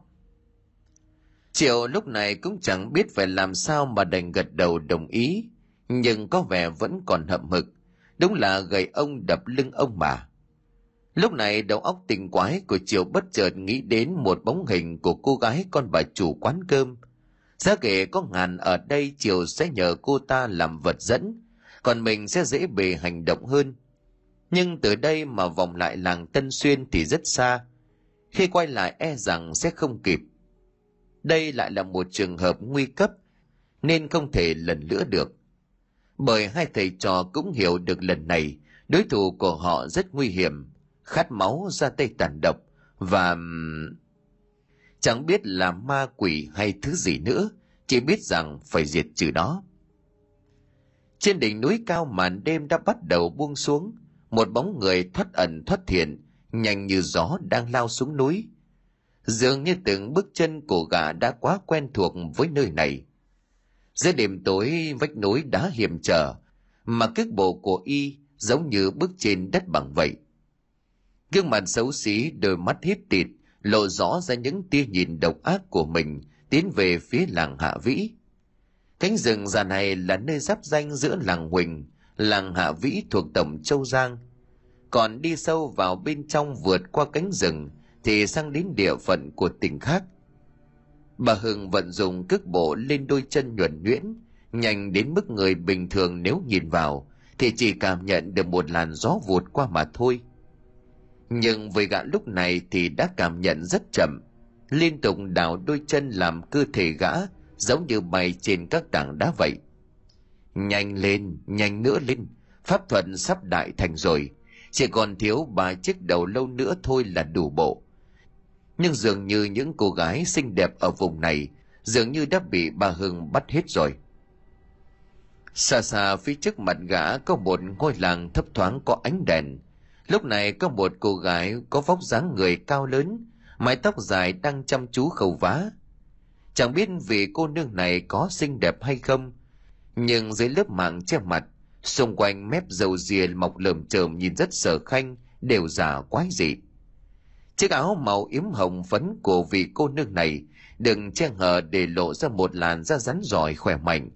Triệu lúc này cũng chẳng biết phải làm sao mà đành gật đầu đồng ý, nhưng có vẻ vẫn còn hậm hực. Đúng là gầy ông đập lưng ông mà. Lúc này đầu óc tình quái của triệu bất chợt nghĩ đến một bóng hình của cô gái con bà chủ quán cơm. Giá kể có ngàn ở đây Triều sẽ nhờ cô ta làm vật dẫn, còn mình sẽ dễ bề hành động hơn. Nhưng từ đây mà vòng lại làng Tân Xuyên thì rất xa. Khi quay lại e rằng sẽ không kịp. Đây lại là một trường hợp nguy cấp, nên không thể lần nữa được. Bởi hai thầy trò cũng hiểu được lần này, đối thủ của họ rất nguy hiểm, khát máu ra tay tàn độc và chẳng biết là ma quỷ hay thứ gì nữa chỉ biết rằng phải diệt trừ đó trên đỉnh núi cao màn đêm đã bắt đầu buông xuống. Một bóng người thoát ẩn thoát hiện, nhanh như gió đang lao xuống núi. Dường như từng bước chân của gã đã quá quen thuộc với nơi này. Giữa đêm tối, vách núi đá hiểm trở, mà cước bộ của y giống như bước trên đất bằng vậy. Gương mặt xấu xí, đôi mắt hít tịt, lộ rõ ra những tia nhìn độc ác của mình, tiến về phía làng hạ vĩ cánh rừng già này là nơi giáp danh giữa làng huỳnh, làng hạ vĩ thuộc tổng châu giang. Còn đi sâu vào bên trong vượt qua cánh rừng thì sang đến địa phận của tỉnh khác. Bà hưng vận dụng cước bộ lên đôi chân nhuần nhuyễn, nhanh đến mức người bình thường nếu nhìn vào thì chỉ cảm nhận được một làn gió vụt qua mà thôi. Nhưng với gã lúc này thì đã cảm nhận rất chậm, liên tục đảo đôi chân làm cơ thể gã giống như bay trên các tảng đá vậy. Nhanh lên nhanh nữa lên. Pháp thuật sắp đại thành rồi. Chỉ còn thiếu ba chiếc đầu lâu nữa thôi là đủ bộ. Nhưng dường như những cô gái xinh đẹp ở vùng này dường như đã bị bà hưng bắt hết rồi. Xa xa phía trước mặt gã có một ngôi làng thấp thoáng có ánh đèn. Lúc này có một cô gái có vóc dáng người cao lớn, mái tóc dài đang chăm chú khâu vá. Chẳng biết vì cô nương này có xinh đẹp hay không, nhưng dưới lớp mạng che mặt, xung quanh mép dầu dìa mọc lởm chởm nhìn rất sở khanh, đều giả quái dị. Chiếc áo màu yếm hồng phấn của vị cô nương này đừng che hở để lộ ra một làn da rắn giỏi khỏe mạnh.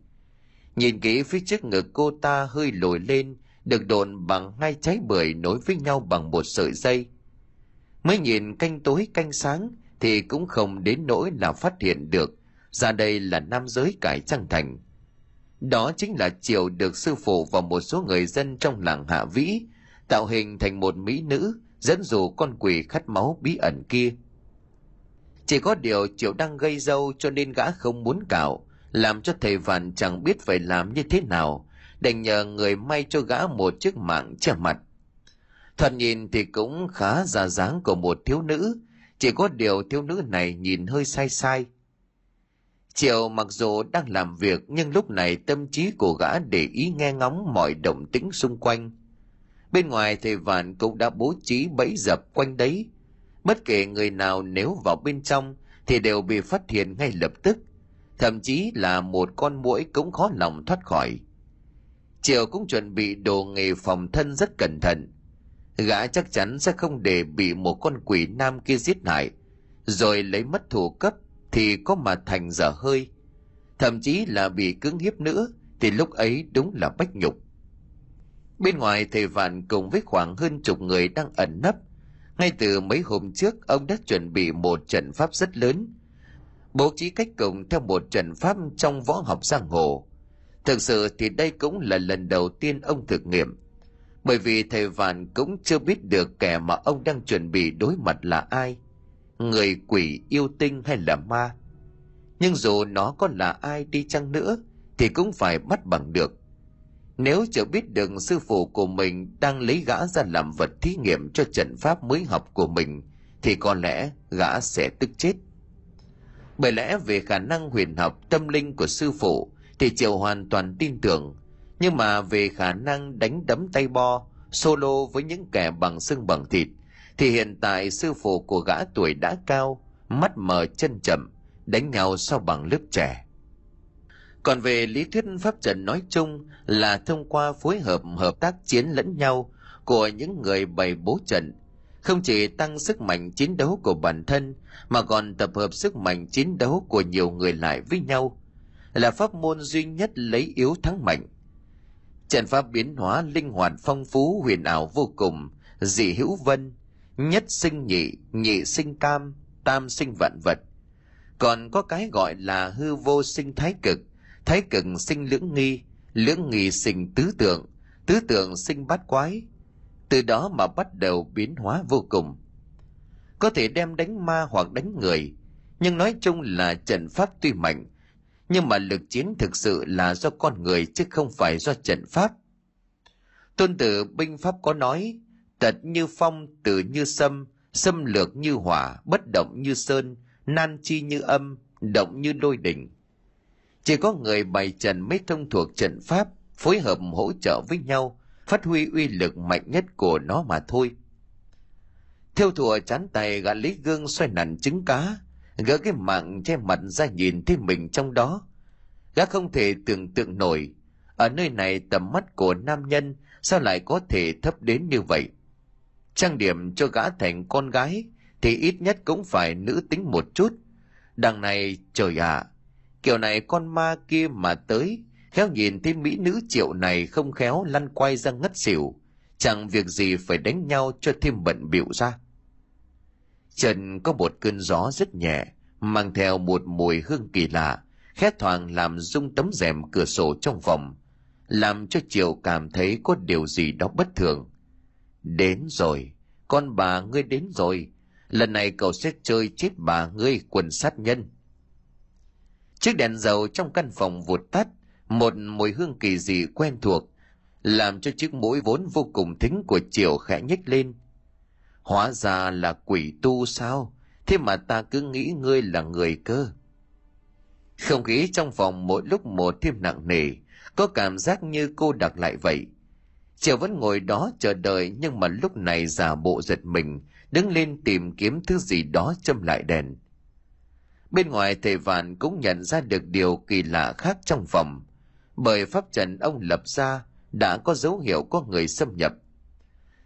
Nhìn kỹ phía trước ngực cô ta hơi lồi lên được đồn bằng hai trái bưởi nối với nhau bằng một sợi dây. Mới nhìn canh tối canh sáng thì cũng không đến nỗi là phát hiện được ra đây là nam giới cải trang thành. Đó chính là Triều được sư phụ và một số người dân trong làng Hạ Vĩ tạo hình thành một mỹ nữ dẫn dụ con quỷ khát máu bí ẩn kia. Chỉ có điều Triệu đang gây dâu cho nên gã không muốn cạo, làm cho thầy Vạn chẳng biết phải làm như thế nào, đành nhờ người may cho gã một chiếc mạng che mặt. Thoạt nhìn thì cũng khá ra dáng của một thiếu nữ, chỉ có điều thiếu nữ này nhìn hơi sai sai. Triệu mặc dù đang làm việc, nhưng lúc này tâm trí của gã để ý nghe ngóng mọi động tĩnh xung quanh. Bên ngoài thầy Vạn cũng đã bố trí bẫy dập quanh đấy. Bất kể người nào nếu vào bên trong thì đều bị phát hiện ngay lập tức. Thậm chí là một con muỗi cũng khó lòng thoát khỏi. Triệu cũng chuẩn bị đồ nghề phòng thân rất cẩn thận. Gã chắc chắn sẽ không để bị một con quỷ nam kia giết hại, rồi lấy mất thủ cấp thì có mà thành dở hơi. Thậm chí là bị cưỡng hiếp nữa thì lúc ấy đúng là bách nhục. Bên ngoài thầy Vạn cùng với khoảng hơn chục người đang ẩn nấp. Ngay từ mấy hôm trước ông đã chuẩn bị một trận pháp rất lớn. Bố trí cách cùng theo một trận pháp trong võ học giang hồ Thực sự thì đây cũng là lần đầu tiên ông thực nghiệm. Bởi vì thầy Vạn cũng chưa biết được kẻ mà ông đang chuẩn bị đối mặt là ai. Người quỷ yêu tinh hay là ma. Nhưng dù nó có là ai đi chăng nữa, thì cũng phải bắt bằng được. Nếu chưa biết được sư phụ của mình đang lấy gã ra làm vật thí nghiệm cho trận pháp mới học của mình, thì có lẽ gã sẽ tức chết. Bởi lẽ về khả năng huyền học tâm linh của sư phụ, thì Triệu hoàn toàn tin tưởng. Nhưng mà về khả năng đánh đấm tay bo, solo với những kẻ bằng xương bằng thịt thì hiện tại sư phụ của gã tuổi đã cao mắt mờ chân chậm đánh nhau sau bằng lớp trẻ. Còn về lý thuyết pháp trận nói chung là thông qua phối hợp hợp tác chiến lẫn nhau của những người bày bố trận không chỉ tăng sức mạnh chiến đấu của bản thân mà còn tập hợp sức mạnh chiến đấu của nhiều người lại với nhau là pháp môn duy nhất lấy yếu thắng mạnh trận pháp biến hóa linh hoạt phong phú, huyền ảo vô cùng. Dị hữu vân, nhất sinh nhị nhị sinh tam tam sinh vạn vật. Còn có cái gọi là hư vô sinh thái cực. Thái cực sinh lưỡng nghi lưỡng nghi sinh tứ tượng. Tứ tượng sinh bát quái. Từ đó mà bắt đầu biến hóa vô cùng. Có thể đem đánh ma hoặc đánh người, nhưng nói chung là trận pháp tuy mạnh nhưng mà lực chiến thực sự là do con người chứ không phải do trận pháp. Tôn tử binh pháp có nói, tật như phong, tử như sâm xâm lược như hỏa, bất động như sơn, nan chi như âm, động như lôi đỉnh. Chỉ có người bày trận mới thông thuộc trận pháp, phối hợp hỗ trợ với nhau, phát huy uy lực mạnh nhất của nó mà thôi. Theo thùa chán tay gã lấy gương xoay nặn trứng cá gỡ cái mạng che mặt ra nhìn thấy mình trong đó. Gã không thể tưởng tượng nổi ở nơi này tầm mắt của nam nhân sao lại có thể thấp đến như vậy? Trang điểm cho gã thành con gái thì ít nhất cũng phải nữ tính một chút. Đằng này trời ạ à, kiểu này con ma kia mà tới khéo nhìn thấy mỹ nữ triệu này không khéo lăn quay ra ngất xỉu. Chẳng việc gì phải đánh nhau cho thêm bận bịu ra trần có một cơn gió rất nhẹ, mang theo một mùi hương kỳ lạ khét thoảng làm rung tấm rèm cửa sổ trong phòng, làm cho triệu cảm thấy có điều gì đó bất thường. Đến rồi, con bà ngươi đến rồi, lần này cậu sẽ chơi chết bà ngươi quần sát nhân. Chiếc đèn dầu trong căn phòng vụt tắt, một mùi hương kỳ dị quen thuộc, làm cho chiếc mũi vốn vô cùng thính của triều khẽ nhếch lên hóa ra là quỷ tu sao? Thế mà ta cứ nghĩ ngươi là người cơ. Không khí trong phòng mỗi lúc một thêm nặng nề, có cảm giác như cô đặc lại vậy. Triệu vẫn ngồi đó chờ đợi, nhưng mà lúc này giả bộ giật mình, đứng lên tìm kiếm thứ gì đó châm lại đèn. Bên ngoài thầy vạn cũng nhận ra được điều kỳ lạ khác trong phòng. Bởi pháp trận ông lập ra, đã có dấu hiệu có người xâm nhập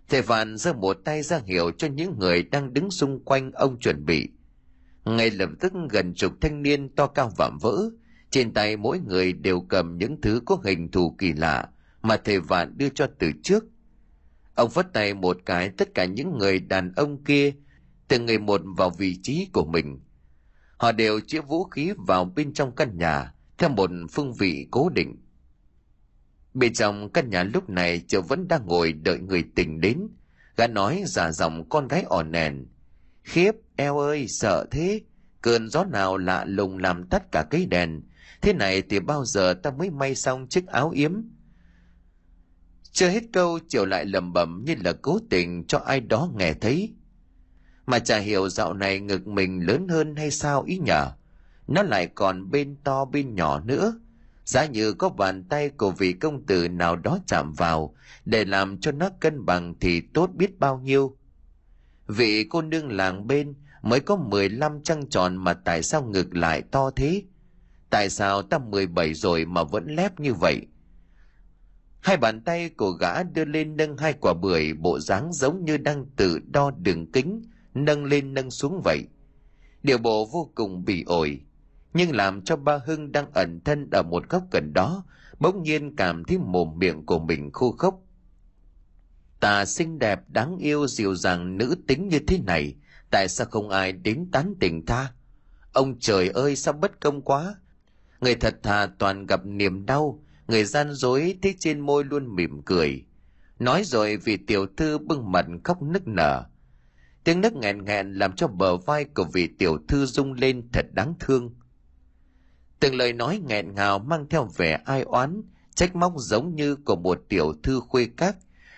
thầy vạn giơ một tay ra hiệu cho những người đang đứng xung quanh ông chuẩn bị. Ngay lập tức gần chục thanh niên to cao vạm vỡ. Trên tay mỗi người đều cầm những thứ có hình thù kỳ lạ mà thầy vạn đưa cho từ trước. Ông vất tay một cái tất cả những người đàn ông kia, từng người một vào vị trí của mình. Họ đều chĩa vũ khí vào bên trong căn nhà, theo một phương vị cố định bên trong căn nhà lúc này chợ vẫn đang ngồi đợi người tình đến. Gã nói giả giọng con gái ỏ nèn khiếp, eo ơi, sợ thế. Cơn gió nào lạ lùng làm tắt cả cây đèn. Thế này thì bao giờ ta mới may xong chiếc áo yếm? Chưa hết câu chiều lại lầm bẩm như là cố tình cho ai đó nghe thấy. Mà chả hiểu dạo này ngực mình lớn hơn hay sao ý nhở? Nó lại còn bên to bên nhỏ nữa giá như có bàn tay của vị công tử nào đó chạm vào, để làm cho nó cân bằng thì tốt biết bao nhiêu. Vị cô nương làng bên mới có 15 trăng tròn mà tại sao ngực lại to thế? Tại sao ta 17 rồi mà vẫn lép như vậy? Hai bàn tay của gã đưa lên nâng hai quả bưởi, bộ dáng giống như đang tự đo đường kính, nâng lên nâng xuống vậy. Điều bộ vô cùng bị ổi nhưng làm cho ba hưng đang ẩn thân ở một góc gần đó, bỗng nhiên cảm thấy mồm miệng của mình khô khốc. Ta xinh đẹp, đáng yêu, dịu dàng, nữ tính như thế này, tại sao không ai đến tán tỉnh ta? Ông trời ơi, sao bất công quá? Người thật thà toàn gặp niềm đau, người gian dối thế trên môi luôn mỉm cười. Nói rồi vì tiểu thư bưng mặt khóc nức nở. Tiếng nấc nghẹn nghẹn làm cho bờ vai của vị tiểu thư rung lên thật đáng thương từng lời nói nghẹn ngào mang theo vẻ ai oán, trách móc giống như của một tiểu thư khuê các.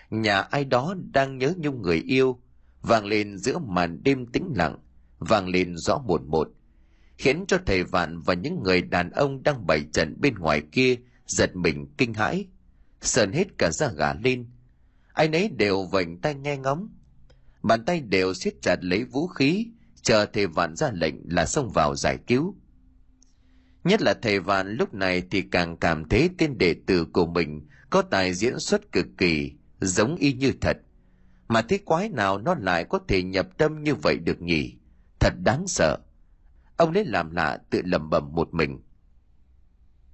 Nhà ai đó đang nhớ nhung người yêu. Vang lên giữa màn đêm tĩnh lặng, vang lên rõ một một, khiến cho thầy vạn và những người đàn ông đang bày trận bên ngoài kia giật mình kinh hãi. Sờn hết cả da gà lên. Ai nấy đều vểnh tay nghe ngóng. Bàn tay đều siết chặt lấy vũ khí, chờ thầy vạn ra lệnh là xông vào giải cứu nhất là thầy vạn lúc này thì càng cảm thấy tên đệ tử của mình có tài diễn xuất cực kỳ, giống y như thật. Mà thế quái nào nó lại có thể nhập tâm như vậy được nhỉ? Thật đáng sợ. Ông lấy làm lạ tự lầm bầm một mình.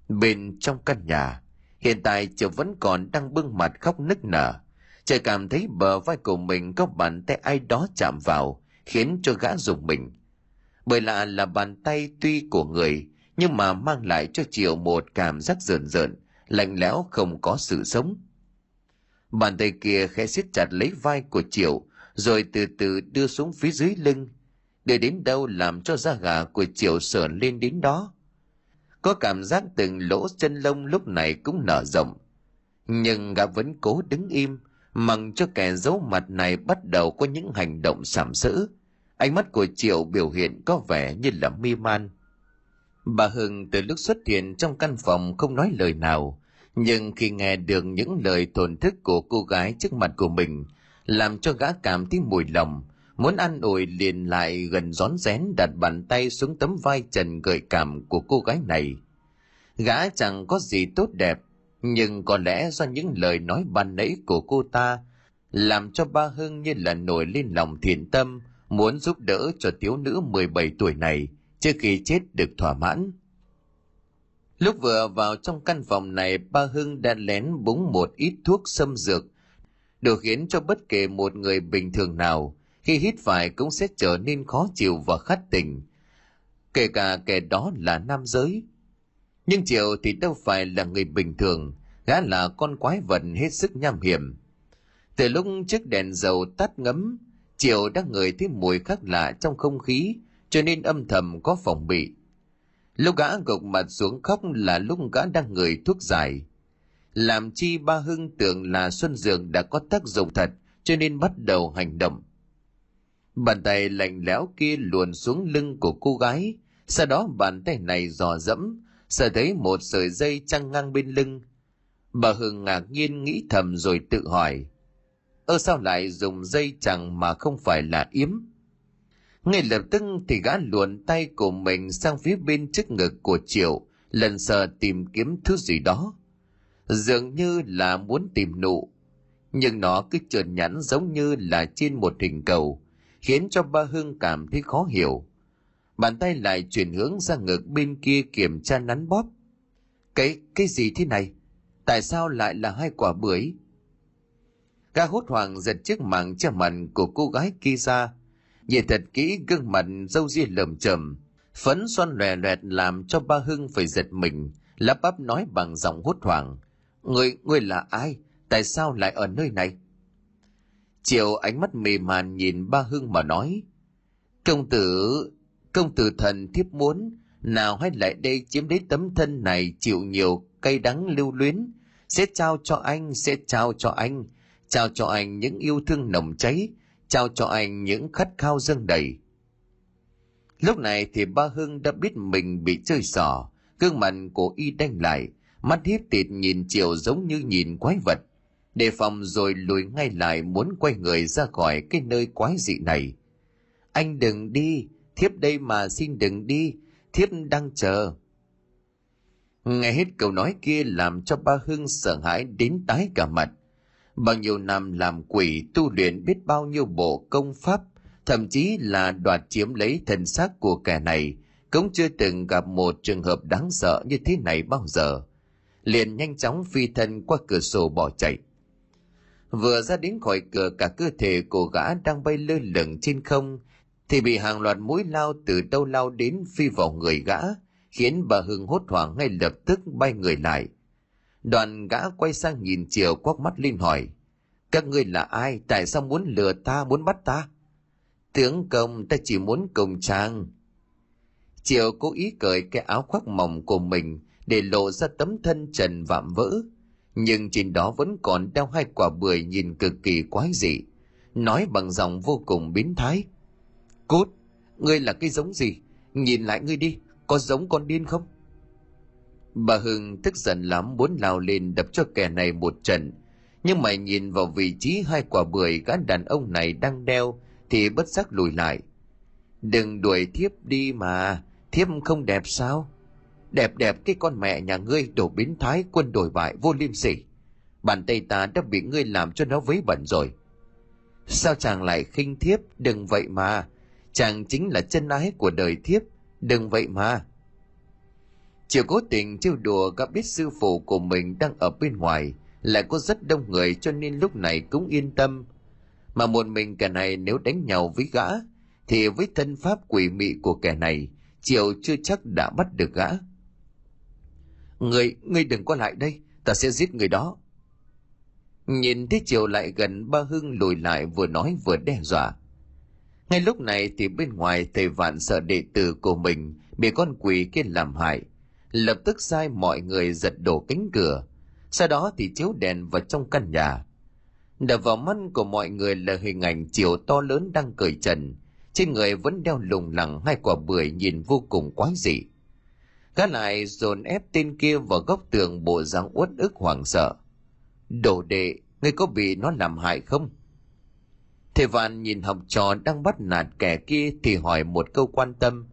Bên trong căn nhà, hiện tại triệu vẫn còn đang bưng mặt khóc nức nở. Trời cảm thấy bờ vai của mình có bàn tay ai đó chạm vào, khiến cho gã dùng mình. Bởi lạ là bàn tay tuy của người nhưng mà mang lại cho triệu một cảm giác rợn rợn, lạnh lẽo không có sự sống. Bàn tay kia khẽ siết chặt lấy vai của triệu rồi từ từ đưa xuống phía dưới lưng, để đến đâu làm cho da gà của triệu sờn lên đến đó. Có cảm giác từng lỗ chân lông lúc này cũng nở rộng, nhưng gã vẫn cố đứng im mặc cho kẻ giấu mặt này bắt đầu có những hành động sàm sỡ. Ánh mắt của triệu biểu hiện có vẻ như là mi man bà hưng từ lúc xuất hiện trong căn phòng không nói lời nào, nhưng khi nghe được những lời thổn thức của cô gái trước mặt của mình, làm cho gã cảm thấy mùi lòng, muốn ăn ủi liền lại gần rón rén đặt bàn tay xuống tấm vai trần gợi cảm của cô gái này. Gã chẳng có gì tốt đẹp, nhưng có lẽ do những lời nói ban nãy của cô ta làm cho ba hưng như là nổi lên lòng thiện tâm, muốn giúp đỡ cho thiếu nữ 17 tuổi này trước khi chết được thỏa mãn. Lúc vừa vào trong căn phòng này, ba hưng đã lén búng một ít thuốc xâm dược, đủ khiến cho bất kể một người bình thường nào, khi hít phải cũng sẽ trở nên khó chịu và khát tình. Kể cả kẻ đó là nam giới. Nhưng triệu thì đâu phải là người bình thường, gã là con quái vật hết sức nham hiểm. Từ lúc chiếc đèn dầu tắt ngấm, triệu đã ngửi thấy mùi khác lạ trong không khí cho nên âm thầm có phòng bị. Lúc gã gục mặt xuống khóc là lúc gã đang ngửi thuốc giải. Làm chi ba hưng tưởng là xuân Dường đã có tác dụng thật, cho nên bắt đầu hành động. Bàn tay lạnh lẽo kia luồn xuống lưng của cô gái. Sau đó bàn tay này dò dẫm, sợ thấy một sợi dây trăng ngang bên lưng. Bà hưng ngạc nhiên nghĩ thầm rồi tự hỏi, ơ, sao lại dùng dây chẳng mà không phải là yếm? Ngay lập tức thì gã luồn tay của mình sang phía bên trước ngực của triệu, lần sờ tìm kiếm thứ gì đó. Dường như là muốn tìm nụ, nhưng nó cứ trơn nhẵn giống như là trên một hình cầu, khiến cho ba hương cảm thấy khó hiểu. Bàn tay lại chuyển hướng ra ngực bên kia kiểm tra nắn bóp. Cái cái gì thế này? Tại sao lại là hai quả bưởi? Gã hốt hoảng giật chiếc màng che mặt của cô gái kia ra nhìn thật kỹ gương mặt râu ria lởm chởm phấn xoăn lòe loẹt làm cho ba hưng phải giật mình. Lắp bắp nói bằng giọng hốt hoảng người người là ai? Tại sao lại ở nơi này? Chiều ánh mắt mềm màn nhìn ba hưng mà nói, công tử công tử thần thiếp muốn, nào hay lại đây chiếm lấy tấm thân này chịu nhiều cay đắng lưu luyến, sẽ trao cho anh, sẽ trao cho anh, trao cho anh những yêu thương nồng cháy trao cho anh những khát khao dâng đầy. Lúc này thì ba hưng đã biết mình bị chơi xỏ gương mặt của y đanh lại, mắt hiếp tịt nhìn chiều giống như nhìn quái vật. Đề phòng rồi lùi ngay lại muốn quay người ra khỏi cái nơi quái dị này. Anh đừng đi, thiếp đây mà xin đừng đi, thiếp đang chờ. Nghe hết câu nói kia làm cho ba hưng sợ hãi đến tái cả mặt bao nhiêu năm làm quỷ tu luyện biết bao nhiêu bộ công pháp, thậm chí là đoạt chiếm lấy thân xác của kẻ này, cũng chưa từng gặp một trường hợp đáng sợ như thế này bao giờ. Liền nhanh chóng phi thân qua cửa sổ bỏ chạy. Vừa ra đến khỏi cửa, cả cơ thể của gã đang bay lơ lửng trên không, thì bị hàng loạt mũi lao từ đâu lao đến phi vào người gã, khiến bà hưng hốt hoảng ngay lập tức bay người lại đoàn gã quay sang nhìn chiều quắc mắt lên hỏi, các ngươi là ai? Tại sao muốn lừa ta, muốn bắt ta? Tướng công, ta chỉ muốn cùng trang. chiều cố ý cởi cái áo khoác mỏng của mình để lộ ra tấm thân trần vạm vỡ, nhưng trên đó vẫn còn đeo hai quả bưởi nhìn cực kỳ quái dị, nói bằng giọng vô cùng biến thái. Cốt ngươi là cái giống gì? Nhìn lại ngươi đi, có giống con điên không? Bà hưng tức giận lắm muốn lao lên đập cho kẻ này một trận. Nhưng mà nhìn vào vị trí hai quả bưởi gã đàn ông này đang đeo thì bất giác lùi lại. Đừng đuổi thiếp đi mà, thiếp không đẹp sao? Đẹp đẹp cái con mẹ nhà ngươi đổ biến thái quân đổi bại vô liêm sỉ. Bàn tay ta đã bị ngươi làm cho nó vấy bẩn rồi. Sao chàng lại khinh thiếp? Đừng vậy mà. Chàng chính là chân ái của đời thiếp. Đừng vậy mà. Chiều cố tình trêu đùa gặp biết sư phụ của mình đang ở bên ngoài, lại có rất đông người cho nên lúc này cũng yên tâm. Mà một mình kẻ này nếu đánh nhau với gã, thì với thân pháp quỷ mị của kẻ này, Triệu chưa chắc đã bắt được gã. Người, người đừng qua lại đây, ta sẽ giết người đó. Nhìn thấy Triệu lại gần ba Hưng lùi lại vừa nói vừa đe dọa. Ngay lúc này thì bên ngoài thầy vạn sợ đệ tử của mình bị con quỷ kia làm hại, lập tức sai mọi người giật đổ cánh cửa. Sau đó thì chiếu đèn vào trong căn nhà. Đập vào mắt của mọi người là hình ảnh chiều to lớn đang cởi trần. Trên người vẫn đeo lùng lẳng hai quả bưởi nhìn vô cùng quái dị. Gã lại dồn ép tên kia vào góc tường bộ dáng uất ức hoảng sợ. Đồ đệ, ngươi có bị nó làm hại không? Thầy vạn nhìn học trò đang bắt nạt kẻ kia thì hỏi một câu quan tâm.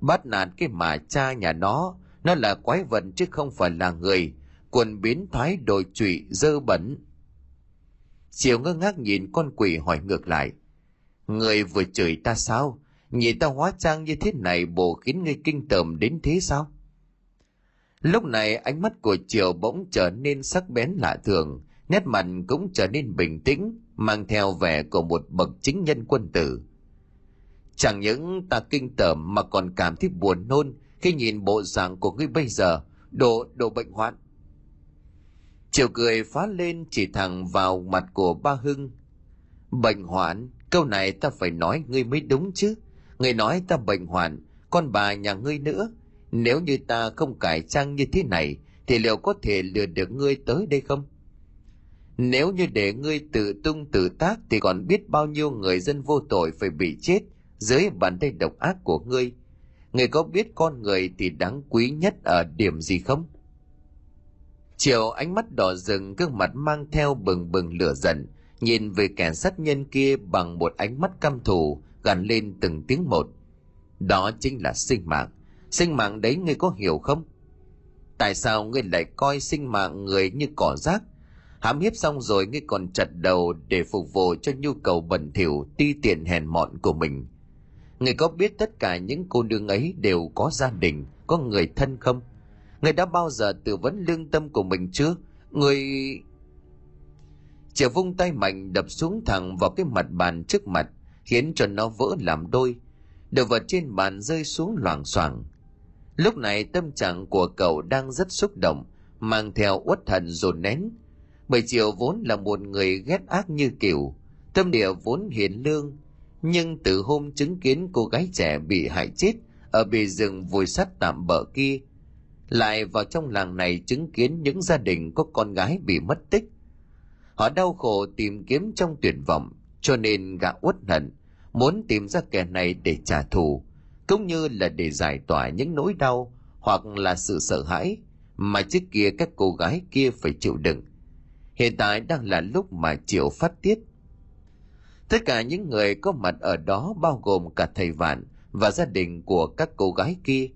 Bắt nạt cái mà cha nhà nó nó là quái vật chứ không phải là người, quần biến thái đồi trụy dơ bẩn. Chiều ngơ ngác nhìn con quỷ hỏi ngược lại. Người vừa chửi ta sao? Nhìn ta hóa trang như thế này bộ khiến ngươi kinh tởm đến thế sao? Lúc này ánh mắt của Triều bỗng trở nên sắc bén lạ thường, nét mặt cũng trở nên bình tĩnh, mang theo vẻ của một bậc chính nhân quân tử. Chẳng những ta kinh tởm mà còn cảm thấy buồn nôn khi nhìn bộ dạng của ngươi bây giờ đồ đồ bệnh hoạn. Chiều cười phá lên chỉ thẳng vào mặt của ba hưng. Bệnh hoạn, câu này ta phải nói ngươi mới đúng chứ. Ngươi nói ta bệnh hoạn, con bà nhà ngươi nữa. Nếu như ta không cải trang như thế này, thì liệu có thể lừa được ngươi tới đây không? Nếu như để ngươi tự tung tự tác, thì còn biết bao nhiêu người dân vô tội phải bị chết dưới bàn tay độc ác của ngươi người có biết con người thì đáng quý nhất ở điểm gì không? Chiều ánh mắt đỏ rừng, gương mặt mang theo bừng bừng lửa giận, nhìn về kẻ sát nhân kia bằng một ánh mắt căm thù, gằn lên từng tiếng một. Đó chính là sinh mạng. Sinh mạng đấy ngươi có hiểu không? Tại sao ngươi lại coi sinh mạng người như cỏ rác? Hám hiếp xong rồi ngươi còn chặt đầu để phục vụ cho nhu cầu bẩn thỉu, ti tiện hèn mọn của mình. Người có biết tất cả những cô nương ấy đều có gia đình, có người thân không? Người đã bao giờ tư vấn lương tâm của mình chưa? Người... Triệu vung tay mạnh đập xuống thẳng vào cái mặt bàn trước mặt, khiến cho nó vỡ làm đôi. Đồ vật trên bàn rơi xuống loảng xoảng. Lúc này tâm trạng của cậu đang rất xúc động, mang theo uất hận dồn nén. Bởi Triệu vốn là một người ghét ác như kiểu, tâm địa vốn hiền lương, nhưng từ hôm chứng kiến cô gái trẻ bị hại chết, ở bề rừng vùi sắt tạm bỡ kia, lại vào trong làng này chứng kiến những gia đình có con gái bị mất tích. Họ đau khổ tìm kiếm trong tuyệt vọng, cho nên gã uất hận, muốn tìm ra kẻ này để trả thù, cũng như là để giải tỏa những nỗi đau hoặc là sự sợ hãi mà trước kia các cô gái kia phải chịu đựng. Hiện tại đang là lúc mà chịu phát tiết Tất cả những người có mặt ở đó bao gồm cả thầy Vạn và gia đình của các cô gái kia.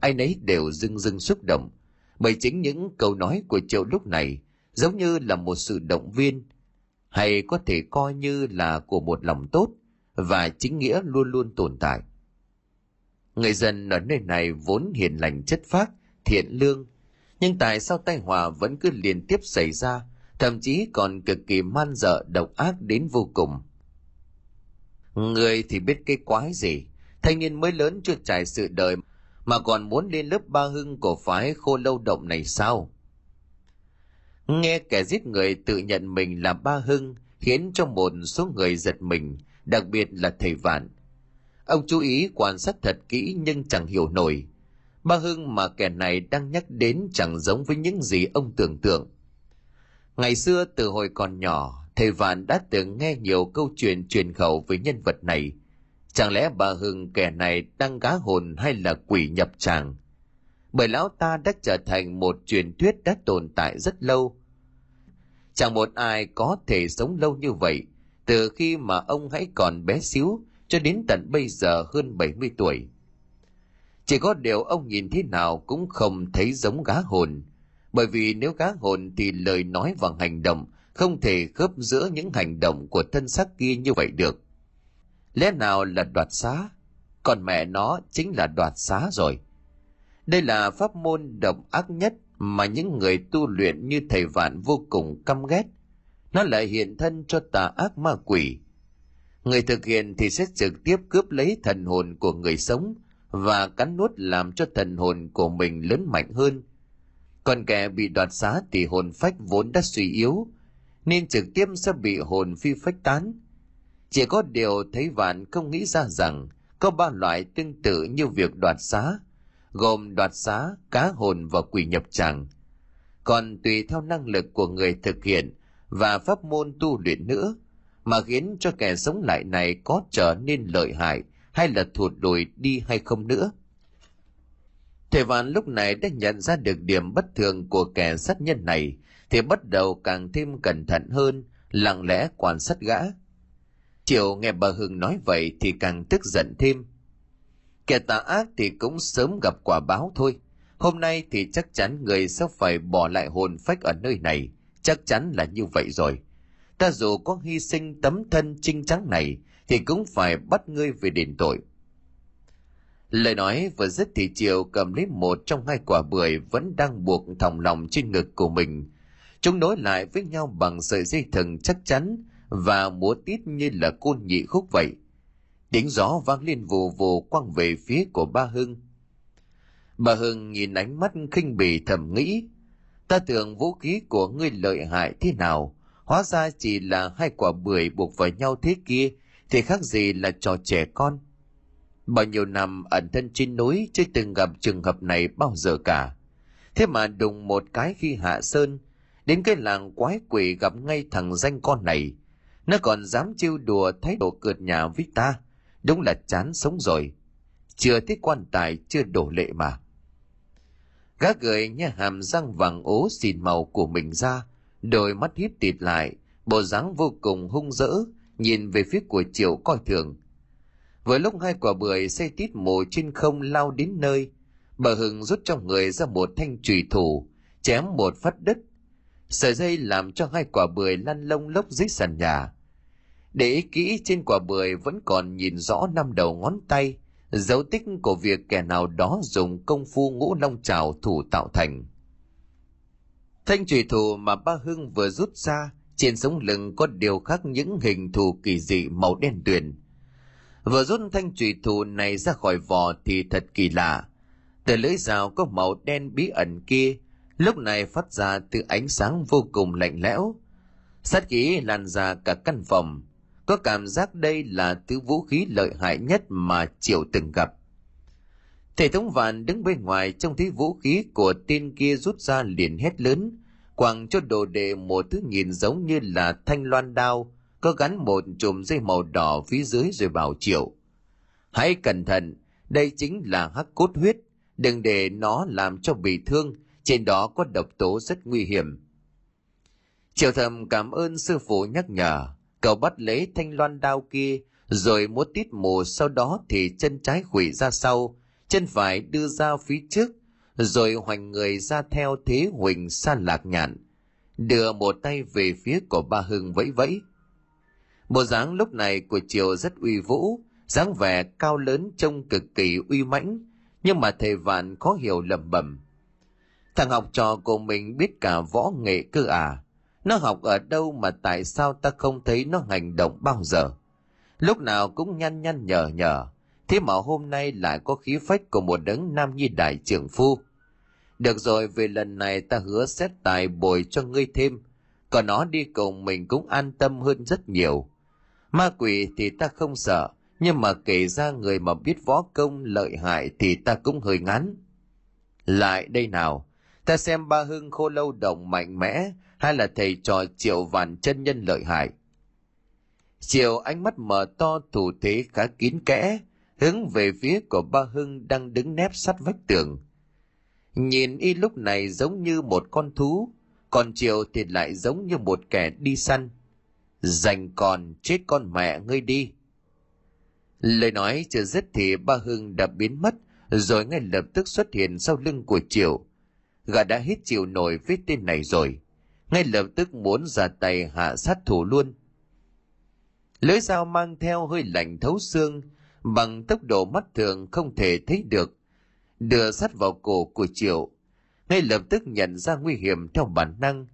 Ai nấy đều dưng dưng xúc động, bởi chính những câu nói của Triệu lúc này giống như là một sự động viên, hay có thể coi như là của một lòng tốt và chính nghĩa luôn luôn tồn tại. Người dân ở nơi này vốn hiền lành chất phác, thiện lương, nhưng tại sao tai họa vẫn cứ liên tiếp xảy ra, thậm chí còn cực kỳ man dợ độc ác đến vô cùng. Người thì biết cái quái gì, thanh niên mới lớn chưa trải sự đời mà còn muốn lên lớp ba hưng của phái khô lâu động này sao? Nghe kẻ giết người tự nhận mình là ba hưng khiến cho một số người giật mình, đặc biệt là thầy Vạn. Ông chú ý quan sát thật kỹ nhưng chẳng hiểu nổi. Ba hưng mà kẻ này đang nhắc đến chẳng giống với những gì ông tưởng tượng. Ngày xưa từ hồi còn nhỏ, thầy Vạn đã từng nghe nhiều câu chuyện truyền khẩu về nhân vật này. Chẳng lẽ bà Hưng kẻ này đang gá hồn hay là quỷ nhập tràng? Bởi lão ta đã trở thành một truyền thuyết đã tồn tại rất lâu. chẳng một ai có thể sống lâu như vậy từ khi mà ông hãy còn bé xíu cho đến tận bây giờ hơn 70 tuổi. Chỉ có điều ông nhìn thế nào cũng không thấy giống gá hồn, bởi vì nếu gá hồn thì lời nói và hành động không thể khớp giữa những hành động của thân xác kia như vậy được. Lẽ nào là đoạt xá? Còn mẹ nó chính là đoạt xá rồi. Đây là pháp môn độc ác nhất mà những người tu luyện như thầy vạn vô cùng căm ghét. Nó lại hiện thân cho tà ác ma quỷ. Người thực hiện thì sẽ trực tiếp cướp lấy thần hồn của người sống và cắn nuốt làm cho thần hồn của mình lớn mạnh hơn. Còn kẻ bị đoạt xá thì hồn phách vốn đã suy yếu, nên trực tiếp sẽ bị hồn phi phách tán. Chỉ có điều thấy vạn không nghĩ ra rằng có ba loại tương tự như việc đoạt xá, gồm đoạt xá, cá hồn và quỷ nhập tràng. Còn tùy theo năng lực của người thực hiện và pháp môn tu luyện nữa, mà khiến cho kẻ sống lại này có trở nên lợi hại hay là thụt lùi đi hay không nữa. Thầy Vạn lúc này đã nhận ra được điểm bất thường của kẻ sát nhân này, thì bắt đầu càng thêm cẩn thận hơn, lặng lẽ quan sát gã. Chiều nghe bà Hưng nói vậy thì càng tức giận thêm. Kẻ tà ác thì cũng sớm gặp quả báo thôi. Hôm nay thì chắc chắn người sẽ phải bỏ lại hồn phách ở nơi này. Chắc chắn là như vậy rồi. Ta dù có hy sinh tấm thân trinh trắng này thì cũng phải bắt ngươi về đền tội. Lời nói vừa dứt thì Triều cầm lấy một trong hai quả bưởi vẫn đang buộc thòng lòng trên ngực của mình. Chúng nối lại với nhau bằng sợi dây thừng chắc chắn và múa tít như là côn nhị khúc vậy. Tiếng gió vang lên vù vù quăng về phía của ba Hưng. Bà Hưng nhìn ánh mắt khinh bỉ thầm nghĩ, ta tưởng vũ khí của ngươi lợi hại thế nào, hóa ra chỉ là hai quả bưởi buộc vào nhau thế kia, thì khác gì là trò trẻ con. Bao nhiêu năm ẩn thân trên núi chưa từng gặp trường hợp này bao giờ cả. Thế mà đùng một cái khi hạ sơn, đến cái làng quái quỷ gặp ngay thằng danh con này. Nó còn dám trêu đùa thái độ cợt nhà với ta, đúng là chán sống rồi. Chưa thấy quan tài chưa đổ lệ mà. Gã gửi nha hàm răng vàng ố xìn màu của mình ra, đôi mắt híp tịt lại, bộ dáng vô cùng hung dữ, nhìn về phía của triệu coi thường. Vừa lúc hai quả bưởi xây tít mồ trên không lao đến nơi, bà Hưng rút trong người ra một thanh trùy thủ, chém một phát đất. Sợi dây làm cho hai quả bưởi lăn lông lốc dưới sàn nhà. Để ý kỹ trên quả bưởi vẫn còn nhìn rõ năm đầu ngón tay, dấu tích của việc kẻ nào đó dùng công phu ngũ long trào thủ tạo thành. Thanh trùy thủ mà ba Hưng vừa rút ra, trên sống lưng có điều khắc những hình thù kỳ dị màu đen tuyền. Vừa rút thanh trùy thủ này ra khỏi vỏ thì thật kỳ lạ. Từ lưỡi rào có màu đen bí ẩn kia, lúc này phát ra từ ánh sáng vô cùng lạnh lẽo. Sát khí lan ra cả căn phòng, có cảm giác đây là thứ vũ khí lợi hại nhất mà Triệu từng gặp. Thể thống vạn đứng bên ngoài trông thấy vũ khí của tên kia rút ra liền hét lớn, quàng cho đồ đệ một thứ nhìn giống như là thanh loan đao, có gắn một chùm dây màu đỏ phía dưới rồi bảo Triệu. Hãy cẩn thận, đây chính là hắc cốt huyết, đừng để nó làm cho bị thương, trên đó có độc tố rất nguy hiểm. Triệu thầm cảm ơn sư phụ nhắc nhở, cậu bắt lấy thanh loan đao kia, rồi múa tít mù sau đó thì chân trái khủy ra sau, chân phải đưa ra phía trước, rồi hoành người ra theo thế huỳnh sa lạc nhạn, đưa một tay về phía của ba Hưng vẫy vẫy. Bộ dáng lúc này của Triều rất uy vũ, dáng vẻ cao lớn trông cực kỳ uy mãnh, nhưng mà thầy vạn khó hiểu lầm bầm. Thằng học trò của mình biết cả võ nghệ cơ à, nó học ở đâu mà tại sao ta không thấy nó hành động bao giờ? Lúc nào cũng nhăn nhăn nhở nhở, thế mà hôm nay lại có khí phách của một đấng nam nhi đại trưởng phu. Được rồi, về lần này ta hứa xét tài bồi cho ngươi thêm, còn nó đi cùng mình cũng an tâm hơn rất nhiều. Ma quỷ thì ta không sợ, nhưng mà kể ra người mà biết võ công lợi hại thì ta cũng hơi ngắn. Lại đây nào, ta xem ba hưng khô lâu động mạnh mẽ hay là thầy trò triệu vạn chân nhân lợi hại. Triệu ánh mắt mở to thủ thế khá kín kẽ, hướng về phía của ba hưng đang đứng nép sát vách tường. Nhìn y lúc này giống như một con thú, còn Triệu thì lại giống như một kẻ đi săn. Dành còn chết con mẹ ngươi đi. Lời nói chưa dứt thì ba Hưng đã biến mất, rồi ngay lập tức xuất hiện sau lưng của Triệu. Gã đã hết chịu nổi với tên này rồi. Ngay lập tức muốn ra tay hạ sát thủ luôn. Lưỡi dao mang theo hơi lạnh thấu xương, bằng tốc độ mắt thường không thể thấy được. Đưa sát vào cổ của Triệu, ngay lập tức nhận ra nguy hiểm theo bản năng.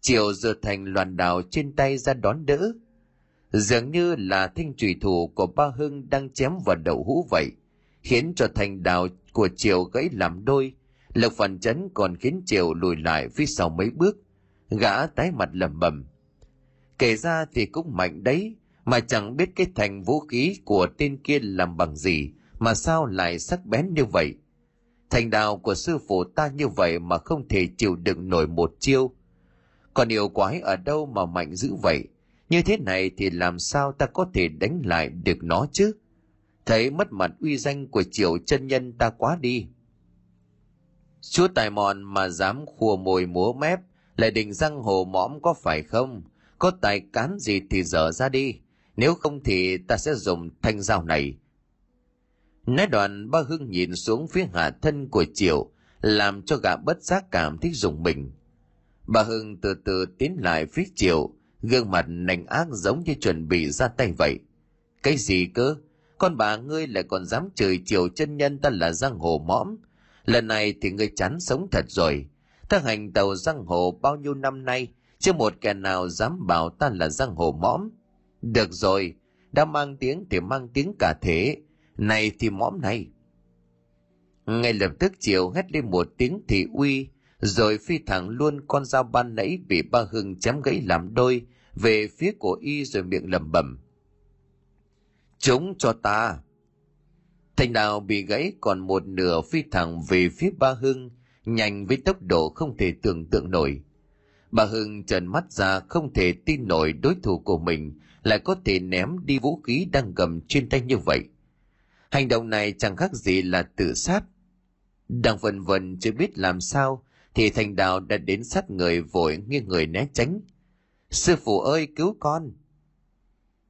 Triệu giơ thành loàn đào trên tay ra đón đỡ. Dường như là thanh trùy thủ của ba Hưng đang chém vào đầu hũ vậy, khiến cho thành đào của Triệu gãy làm đôi. Lực phản chấn còn khiến triều lùi lại phía sau mấy bước. Gã tái mặt lẩm bẩm. Kể ra thì cũng mạnh đấy, mà chẳng biết cái thành vũ khí của tên kia làm bằng gì mà sao lại sắc bén như vậy. Thành đạo của sư phụ ta như vậy mà không thể chịu đựng nổi một chiêu. Còn yêu quái ở đâu mà mạnh dữ vậy? Như thế này thì làm sao ta có thể đánh lại được nó chứ? Thấy mất mặt uy danh của triệu chân nhân ta quá đi chúa tài mòn mà dám khua mồi múa mép lại định răng hồ mõm có phải không có tài cán gì thì dở ra đi nếu không thì ta sẽ dùng thanh dao này. Nói đoạn ba Hưng nhìn xuống phía hạ thân của Triệu, làm cho gã bất giác cảm thấy dùng mình. Bà Hưng từ từ tiến lại phía Triệu, gương mặt nành ác giống như chuẩn bị ra tay vậy. Cái gì cơ? Con bà ngươi lại còn dám chửi Triệu chân nhân ta là giang hồ mõm. Lần này thì ngươi chán sống thật rồi. Ta hành tàu giang hồ bao nhiêu năm nay, chưa một kẻ nào dám bảo ta là giang hồ mõm được rồi, đã mang tiếng thì mang tiếng cả thế. Này thì mõm này. Ngay lập tức chiều hét lên một tiếng thị uy, rồi phi thẳng luôn con dao ban nãy bị ba hưng chém gãy làm đôi về phía của y rồi miệng lẩm bẩm. Chúng cho ta. Thành đào bị gãy còn một nửa phi thẳng về phía ba hưng, nhanh với tốc độ không thể tưởng tượng nổi. Bà Hưng trần mắt ra không thể tin nổi đối thủ của mình lại có thể ném đi vũ khí đang cầm trên tay như vậy. Hành động này chẳng khác gì là tự sát. Đang vần vần chưa biết làm sao, thì thành Đào đã đến sát người vội nghiêng người né tránh. Sư phụ ơi cứu con!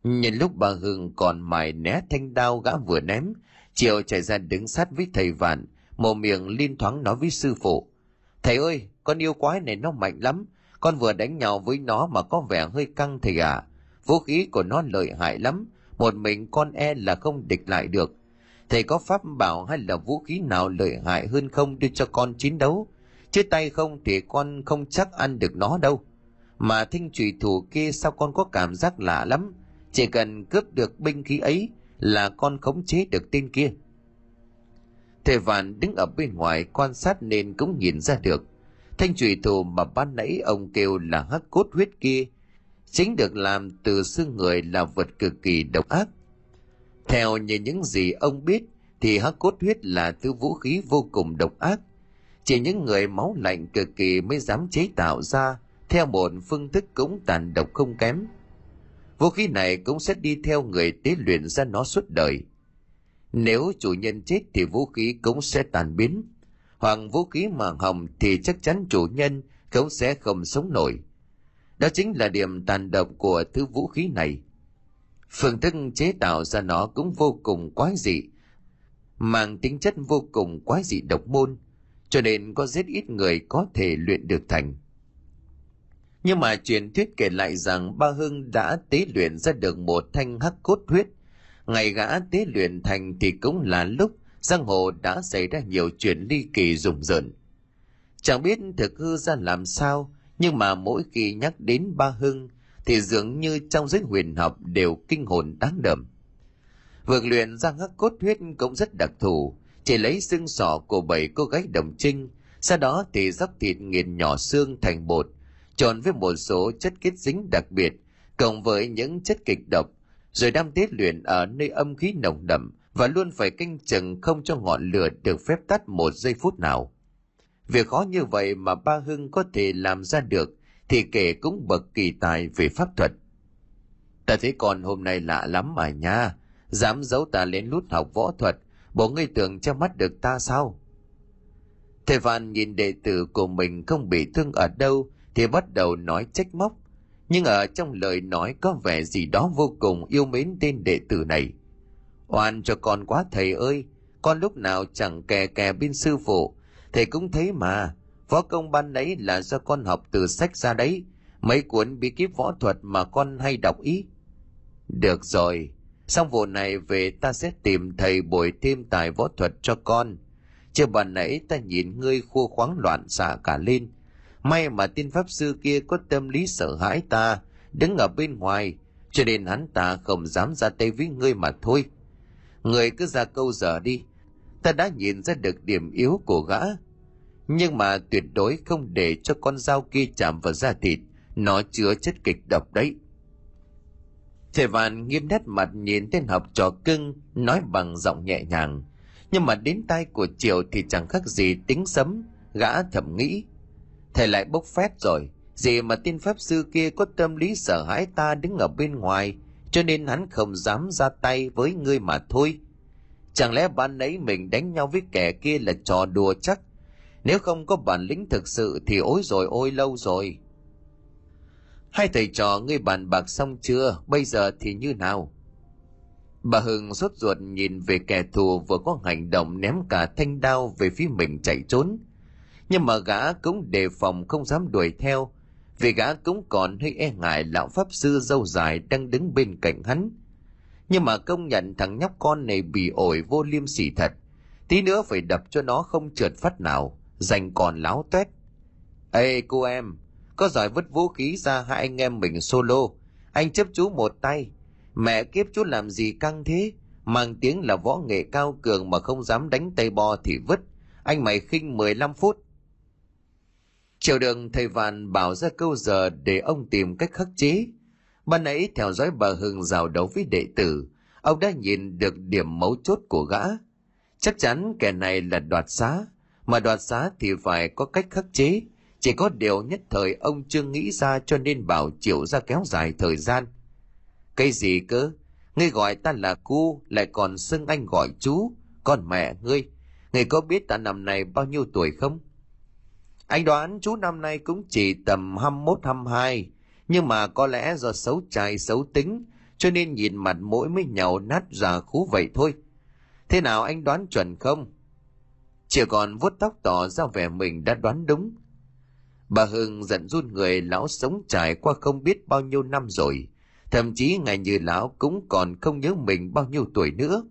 Nhân lúc bà Hưng còn mài né thanh đao gã vừa ném, Triệu chạy ra đứng sát với thầy Vạn, mồm miệng liên thoáng nói với sư phụ. Thầy ơi, con yêu quái này nó mạnh lắm, con vừa đánh nhau với nó mà có vẻ hơi căng thầy à. Vũ khí của nó lợi hại lắm, một mình con e là không địch lại được. Thầy có pháp bảo hay là vũ khí nào lợi hại hơn không đưa cho con chiến đấu? Chứ tay không thì con không chắc ăn được nó đâu. Mà thinh trùy thủ kia sao con có cảm giác lạ lắm. Chỉ cần cướp được binh khí ấy là con khống chế được tên kia. Thầy Vạn đứng ở bên ngoài quan sát nên cũng nhìn ra được. Thanh trùy thủ mà ban nãy ông kêu là hắc cốt huyết kia chính được làm từ xương người là vật cực kỳ độc ác. Theo như những gì ông biết, thì hắc cốt huyết là thứ vũ khí vô cùng độc ác. Chỉ những người máu lạnh cực kỳ mới dám chế tạo ra theo một phương thức cũng tàn độc không kém. Vũ khí này cũng sẽ đi theo người tế luyện ra nó suốt đời. Nếu chủ nhân chết thì vũ khí cũng sẽ tàn biến. Hoặc vũ khí mà hỏng thì chắc chắn chủ nhân cũng sẽ không sống nổi. Đó chính là điểm tàn độc của thứ vũ khí này. Phương thức chế tạo ra nó cũng vô cùng quái dị, mang tính chất vô cùng quái dị độc môn, cho nên có rất ít người có thể luyện được thành. Nhưng mà truyền thuyết kể lại rằng Ba Hưng đã tế luyện ra được một thanh hắc cốt huyết. Ngày gã tế luyện thành thì cũng là lúc giang hồ đã xảy ra nhiều chuyện ly kỳ rùng rợn. Chẳng biết thực hư ra làm sao, nhưng mà mỗi khi nhắc đến ba hưng thì dường như trong giới huyền học đều kinh hồn đáng đậm vượt luyện ra hắc cốt huyết cũng rất đặc thù chỉ lấy xương sọ của bảy cô gái đồng trinh sau đó thì dốc thịt nghiền nhỏ xương thành bột trộn với một số chất kết dính đặc biệt cộng với những chất kịch độc rồi đang tiết luyện ở nơi âm khí nồng đậm và luôn phải canh chừng không cho ngọn lửa được phép tắt một giây phút nào Việc khó như vậy mà ba Hưng có thể làm ra được thì kể cũng bậc kỳ tài về pháp thuật. Ta thấy con hôm nay lạ lắm mà nha, dám giấu ta lên lút học võ thuật, bộ ngươi tưởng che mắt được ta sao? Thầy Phan nhìn đệ tử của mình không bị thương ở đâu thì bắt đầu nói trách móc. Nhưng ở trong lời nói có vẻ gì đó vô cùng yêu mến tên đệ tử này. Oan cho con quá, thầy ơi. Con lúc nào chẳng kè kè bên sư phụ. Thầy cũng thấy mà. Võ công ban nãy là do con học từ sách ra đấy. Mấy cuốn bí kíp võ thuật mà con hay đọc ý. Được rồi. Xong vụ này về ta sẽ tìm thầy bồi thêm tài võ thuật cho con. Chưa bàn nãy ta nhìn ngươi khua khoáng loạn xạ cả lên may mà tiên pháp sư kia có tâm lý sợ hãi ta, đứng ở bên ngoài, cho nên hắn ta không dám ra tay với ngươi mà thôi. Người cứ ra câu giờ đi, ta đã nhìn ra được điểm yếu của gã. Nhưng mà tuyệt đối không để cho con dao kia chạm vào da thịt, nó chứa chất kịch độc đấy. Thầy vạn nghiêm nét mặt nhìn tên học trò cưng, nói bằng giọng nhẹ nhàng. Nhưng mà đến tai của triệu thì chẳng khác gì tính sấm, gã thầm nghĩ thầy lại bốc phép rồi. Gì mà tin pháp sư kia có tâm lý sợ hãi ta đứng ở bên ngoài, cho nên hắn không dám ra tay với ngươi mà thôi. Chẳng lẽ ban nãy mình đánh nhau với kẻ kia là trò đùa chắc? Nếu không có bản lĩnh thực sự thì ối rồi, ôi lâu rồi. Hai thầy trò, ngươi bàn bạc xong chưa? Bây giờ thì như nào? Bà hưng sốt ruột nhìn về kẻ thù vừa có hành động ném cả thanh đao về phía mình chạy trốn nhưng mà gã cũng đề phòng không dám đuổi theo, vì gã cũng còn hơi e ngại lão pháp sư dâu dài đang đứng bên cạnh hắn. Nhưng mà công nhận thằng nhóc con này bị ổi vô liêm sỉ thật, tí nữa phải đập cho nó không trượt phát nào dành còn láo toét ê, cô em, có giỏi vứt vũ khí ra hai anh em mình solo, anh chấp chú một tay. Mẹ kiếp chú làm gì căng thế, mang tiếng là võ nghệ cao cường mà không dám đánh tay bo thì vứt. Anh mày khinh 15 phút Chiều đường thầy Vạn bảo ra câu giờ để ông tìm cách khắc chế. Ban nãy theo dõi bà Hưng rào đấu với đệ tử, ông đã nhìn được điểm mấu chốt của gã. Chắc chắn kẻ này là đoạt xá, mà đoạt xá thì phải có cách khắc chế. Chỉ có điều nhất thời ông chưa nghĩ ra cho nên bảo chịu ra kéo dài thời gian. Cái gì cơ? Ngươi gọi ta là cu, lại còn xưng anh gọi chú. Còn mẹ ngươi, ngươi có biết ta năm này bao nhiêu tuổi không? Anh đoán chú năm nay cũng chỉ tầm 21-22, nhưng mà có lẽ do xấu trai xấu tính, cho nên nhìn mặt mũi mới nhàu nát già khú vậy thôi. Thế nào anh đoán chuẩn không? Chỉ còn vuốt tóc tỏ ra vẻ mình đã đoán đúng. Bà Hưng giận run người lão sống trải qua không biết bao nhiêu năm rồi. Thậm chí ngày như lão cũng còn không nhớ mình bao nhiêu tuổi nữa.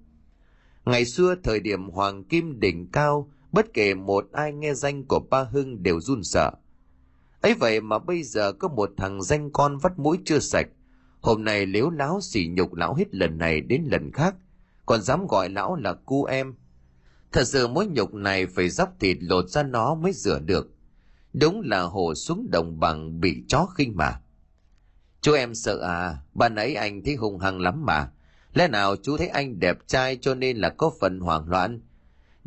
Ngày xưa thời điểm Hoàng Kim đỉnh cao, bất kể một ai nghe danh của ba Hưng đều run sợ. ấy vậy mà bây giờ có một thằng danh con vắt mũi chưa sạch, hôm nay liếu láo xỉ nhục lão hết lần này đến lần khác, còn dám gọi lão là cu em. Thật sự mối nhục này phải dóc thịt lột ra nó mới rửa được. Đúng là hồ xuống đồng bằng bị chó khinh mà. Chú em sợ à, ban nãy anh thấy hung hăng lắm mà. Lẽ nào chú thấy anh đẹp trai cho nên là có phần hoảng loạn,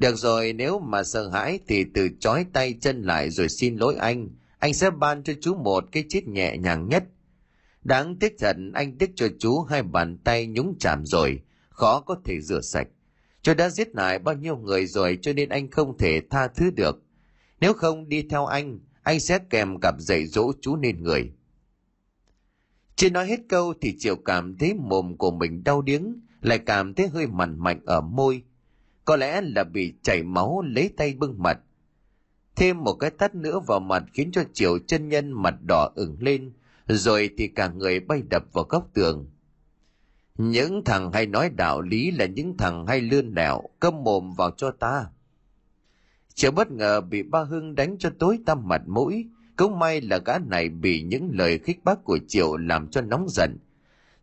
được rồi, nếu mà sợ hãi thì từ chói tay chân lại rồi xin lỗi anh. Anh sẽ ban cho chú một cái chết nhẹ nhàng nhất. Đáng tiếc thật, anh tiếc cho chú hai bàn tay nhúng chạm rồi, khó có thể rửa sạch. Cho đã giết hại bao nhiêu người rồi cho nên anh không thể tha thứ được. Nếu không đi theo anh, anh sẽ kèm cặp dạy dỗ chú nên người. Chưa nói hết câu thì Triệu cảm thấy mồm của mình đau điếng, lại cảm thấy hơi mặn mạnh ở môi, có lẽ là bị chảy máu lấy tay bưng mặt. Thêm một cái tắt nữa vào mặt khiến cho triệu chân nhân mặt đỏ ửng lên, rồi thì cả người bay đập vào góc tường. Những thằng hay nói đạo lý là những thằng hay lươn lẹo câm mồm vào cho ta. Triệu bất ngờ bị ba hưng đánh cho tối tăm mặt mũi, cũng may là gã này bị những lời khích bác của triệu làm cho nóng giận.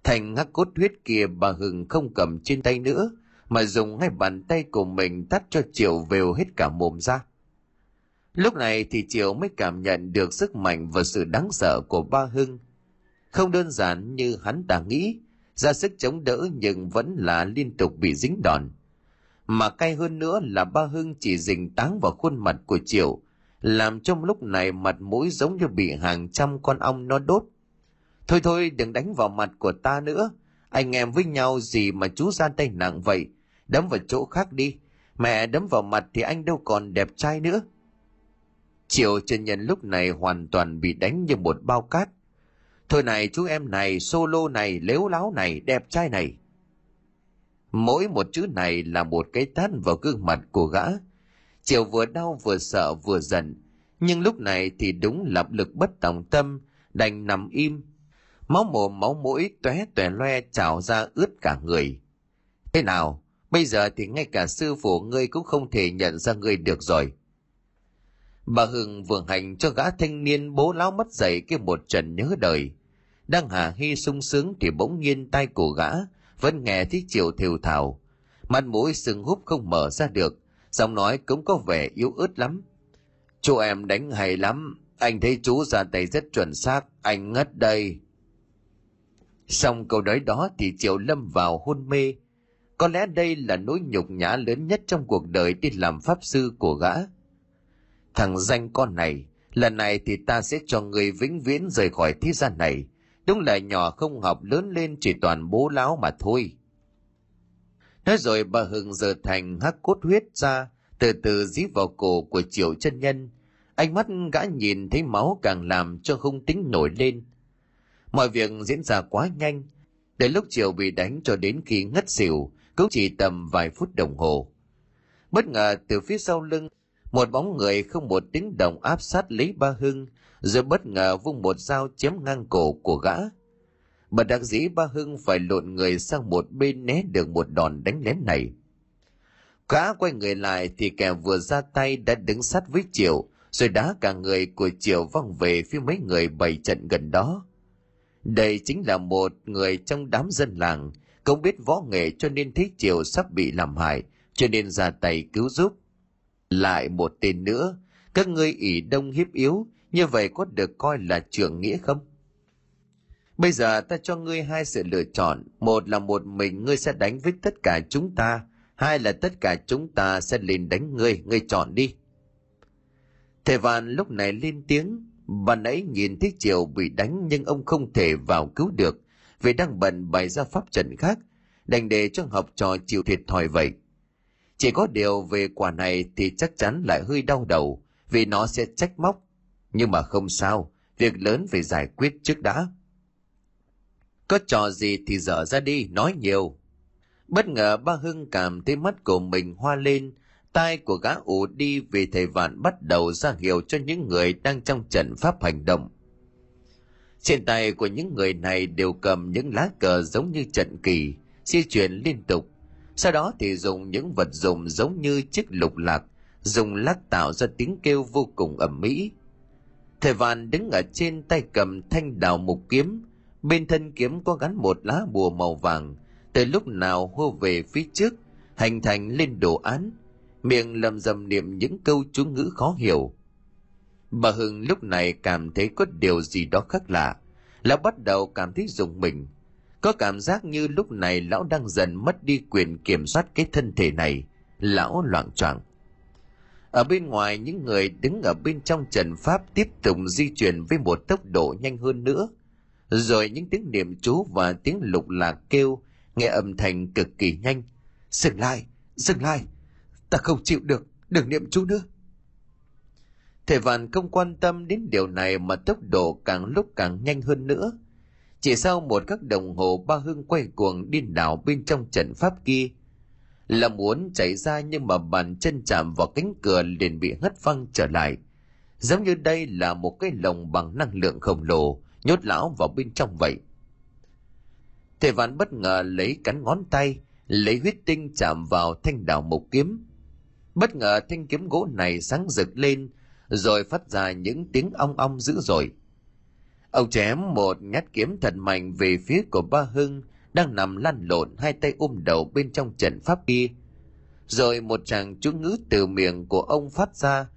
Thành ngắc cốt huyết kia bà hưng không cầm trên tay nữa mà dùng ngay bàn tay của mình tắt cho Triệu vều hết cả mồm ra. Lúc này thì Triệu mới cảm nhận được sức mạnh và sự đáng sợ của ba Hưng. Không đơn giản như hắn đã nghĩ, ra sức chống đỡ nhưng vẫn là liên tục bị dính đòn. Mà cay hơn nữa là ba Hưng chỉ dình táng vào khuôn mặt của Triệu, làm trong lúc này mặt mũi giống như bị hàng trăm con ong nó đốt. Thôi thôi đừng đánh vào mặt của ta nữa, anh em với nhau gì mà chú ra tay nặng vậy, đấm vào chỗ khác đi mẹ đấm vào mặt thì anh đâu còn đẹp trai nữa Triệu chân nhân lúc này hoàn toàn bị đánh như một bao cát. Thôi này chú em này, solo này, lếu láo này, đẹp trai này. Mỗi một chữ này là một cái tát vào gương mặt của gã. Triệu vừa đau vừa sợ vừa giận. Nhưng lúc này thì đúng lập lực bất tòng tâm, đành nằm im. Máu mồm máu mũi tóe tòe loe trào ra ướt cả người. Thế nào, bây giờ thì ngay cả sư phụ ngươi cũng không thể nhận ra ngươi được rồi. Bà Hưng vừa hành cho gã thanh niên bố láo mất dậy cái một trận nhớ đời. Đang hà hy sung sướng thì bỗng nhiên tay của gã vẫn nghe thấy chiều thều thào. Mặt mũi sừng húp không mở ra được, giọng nói cũng có vẻ yếu ớt lắm. Chú em đánh hay lắm, anh thấy chú ra tay rất chuẩn xác, anh ngất đây. Xong câu nói đó thì Triệu lâm vào hôn mê. Có lẽ đây là nỗi nhục nhã lớn nhất trong cuộc đời đi làm pháp sư của gã. Thằng danh con này, lần này thì ta sẽ cho người vĩnh viễn rời khỏi thế gian này. Đúng là nhỏ không học lớn lên chỉ toàn bố láo mà thôi. Nói rồi bà Hưng giờ thành hắc cốt huyết ra, từ từ dí vào cổ của triệu chân nhân. Ánh mắt gã nhìn thấy máu càng làm cho hung tính nổi lên. Mọi việc diễn ra quá nhanh. Đến lúc triệu bị đánh cho đến khi ngất xỉu, cũng chỉ tầm vài phút đồng hồ. Bất ngờ, từ phía sau lưng, một bóng người không một tiếng động áp sát lấy ba hưng, rồi bất ngờ vung một dao chém ngang cổ của gã. Bà đặc dĩ, ba hưng phải lộn người sang một bên né được một đòn đánh lén này. Gã quay người lại thì kẻ vừa ra tay đã đứng sát với triệu, rồi đá cả người của triệu văng về phía mấy người bày trận gần đó. Đây chính là một người trong đám dân làng không biết võ nghệ cho nên thấy triều sắp bị làm hại cho nên ra tay cứu giúp lại một tên nữa, các ngươi ỷ đông hiếp yếu, như vậy có được coi là trưởng nghĩa không? Bây giờ ta cho ngươi hai sự lựa chọn, một là một mình ngươi sẽ đánh với tất cả chúng ta, hai là tất cả chúng ta sẽ lên đánh ngươi, ngươi chọn đi. Thầy Vạn lúc này lên tiếng, bà nãy nhìn thấy Triều bị đánh nhưng ông không thể vào cứu được, vì đang bận bày ra pháp trận khác, đành để cho học trò chịu thiệt thòi vậy. Chỉ có điều về quả này thì chắc chắn lại hơi đau đầu, vì nó sẽ trách móc. Nhưng mà không sao, việc lớn phải giải quyết trước đã. Có trò gì thì dở ra đi, nói nhiều. Bất ngờ ba Hưng cảm thấy mắt của mình hoa lên, tai của gã ủ đi vì thầy vạn bắt đầu ra hiệu cho những người đang trong trận pháp hành động. Trên tay của những người này đều cầm những lá cờ giống như trận kỳ, di chuyển liên tục, sau đó thì dùng những vật dụng giống như chiếc lục lạc dùng lắc tạo ra tiếng kêu vô cùng ẩm mỹ. Thầy vạn đứng ở trên tay cầm thanh đào mục kiếm. Bên thân kiếm có gắn một lá bùa màu vàng. Từ lúc nào hô về phía trước hành thành lên đồ án. Miệng lầm rầm niệm những câu chú ngữ khó hiểu bà hưng lúc này cảm thấy có điều gì đó khác lạ lão bắt đầu cảm thấy dùng mình có cảm giác như lúc này lão đang dần mất đi quyền kiểm soát cái thân thể này. Lão loạn choạng. Ở bên ngoài những người đứng ở bên trong trận pháp tiếp tục di chuyển với một tốc độ nhanh hơn nữa. Rồi những tiếng niệm chú và tiếng lục lạc kêu nghe âm thanh cực kỳ nhanh. Dừng lại, dừng lại, ta không chịu được, đừng niệm chú nữa. Thầy Vạn không quan tâm đến điều này mà tốc độ càng lúc càng nhanh hơn nữa – chỉ sau một các đồng hồ ba hưng quay cuồng điên đảo bên trong trận pháp kia. Là muốn chạy ra nhưng mà bàn chân chạm vào cánh cửa liền bị hất văng trở lại. Giống như đây là một cái lồng bằng năng lượng khổng lồ nhốt lão vào bên trong vậy. Thầy vạn bất ngờ lấy cắn ngón tay, lấy huyết tinh chạm vào thanh đảo mộc kiếm. Bất ngờ thanh kiếm gỗ này sáng rực lên, rồi phát ra những tiếng ong ong dữ dội. Ông chém một nhát kiếm thật mạnh về phía của ba Hưng đang nằm lăn lộn hai tay ôm đầu bên trong trận pháp kia. Rồi một tràng chú ngữ từ miệng của ông phát ra.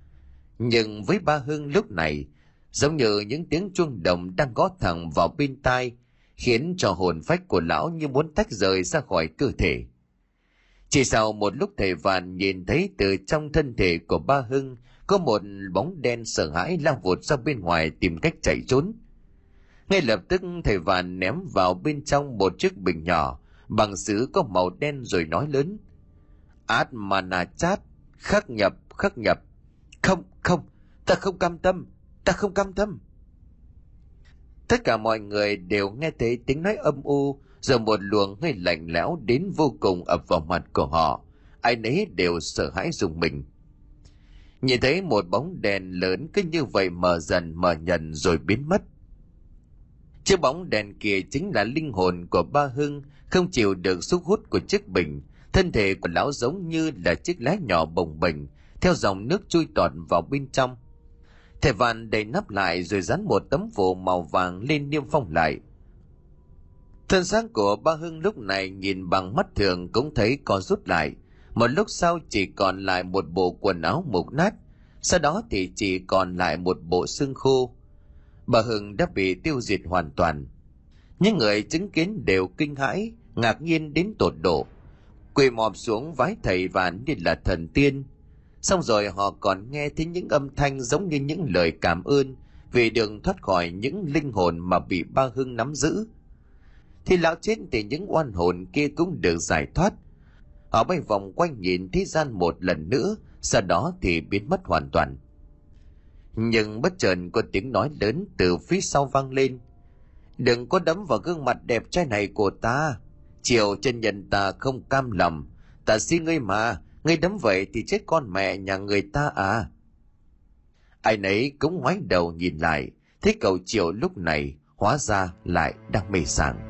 Nhưng với ba Hưng lúc này, giống như những tiếng chuông đồng đang gõ thẳng vào bên tai, khiến cho hồn phách của lão như muốn tách rời ra khỏi cơ thể. Chỉ sau một lúc thầy Vạn nhìn thấy từ trong thân thể của ba Hưng có một bóng đen sợ hãi lao vụt ra bên ngoài tìm cách chạy trốn. Ngay lập tức thầy vàn ném vào bên trong một chiếc bình nhỏ bằng sứ có màu đen rồi nói lớn. Át mà nà chát, khắc nhập, khắc nhập. Không, không, ta không cam tâm ta không cam tâm tất cả mọi người đều nghe thấy tiếng nói âm u rồi một luồng hơi lạnh lẽo đến vô cùng ập vào mặt của họ ai nấy đều sợ hãi dùng mình nhìn thấy một bóng đèn lớn cứ như vậy mờ dần mờ dần rồi biến mất. Chiếc bóng đèn kia chính là linh hồn của ba hưng, không chịu được sức hút của chiếc bình. Thân thể của lão giống như là chiếc lá nhỏ bồng bềnh, theo dòng nước chui tọt vào bên trong. Thẻ vạn đầy nắp lại rồi dán một tấm phủ màu vàng lên niêm phong lại. Thân xác của ba hưng lúc này nhìn bằng mắt thường cũng thấy có rút lại một lúc sau chỉ còn lại một bộ quần áo mục nát, sau đó thì chỉ còn lại một bộ xương khô. Bà hưng đã bị tiêu diệt hoàn toàn. Những người chứng kiến đều kinh hãi, ngạc nhiên đến tột độ. Quỳ mọp xuống vái thầy và như là thần tiên. Xong rồi họ còn nghe thấy những âm thanh giống như những lời cảm ơn vì đường thoát khỏi những linh hồn mà bị ba hưng nắm giữ. Thì lão chết thì những oan hồn kia cũng được giải thoát họ bay vòng quanh nhìn thế gian một lần nữa, sau đó thì biến mất hoàn toàn. Nhưng bất chợt có tiếng nói lớn từ phía sau vang lên. Đừng có đấm vào gương mặt đẹp trai này của ta. Chiều chân nhân ta không cam lòng. Ta xin ngươi mà, ngươi đấm vậy thì chết con mẹ nhà người ta à. Ai nấy cũng ngoái đầu nhìn lại, thấy cậu chiều lúc này hóa ra lại đang mê sảng.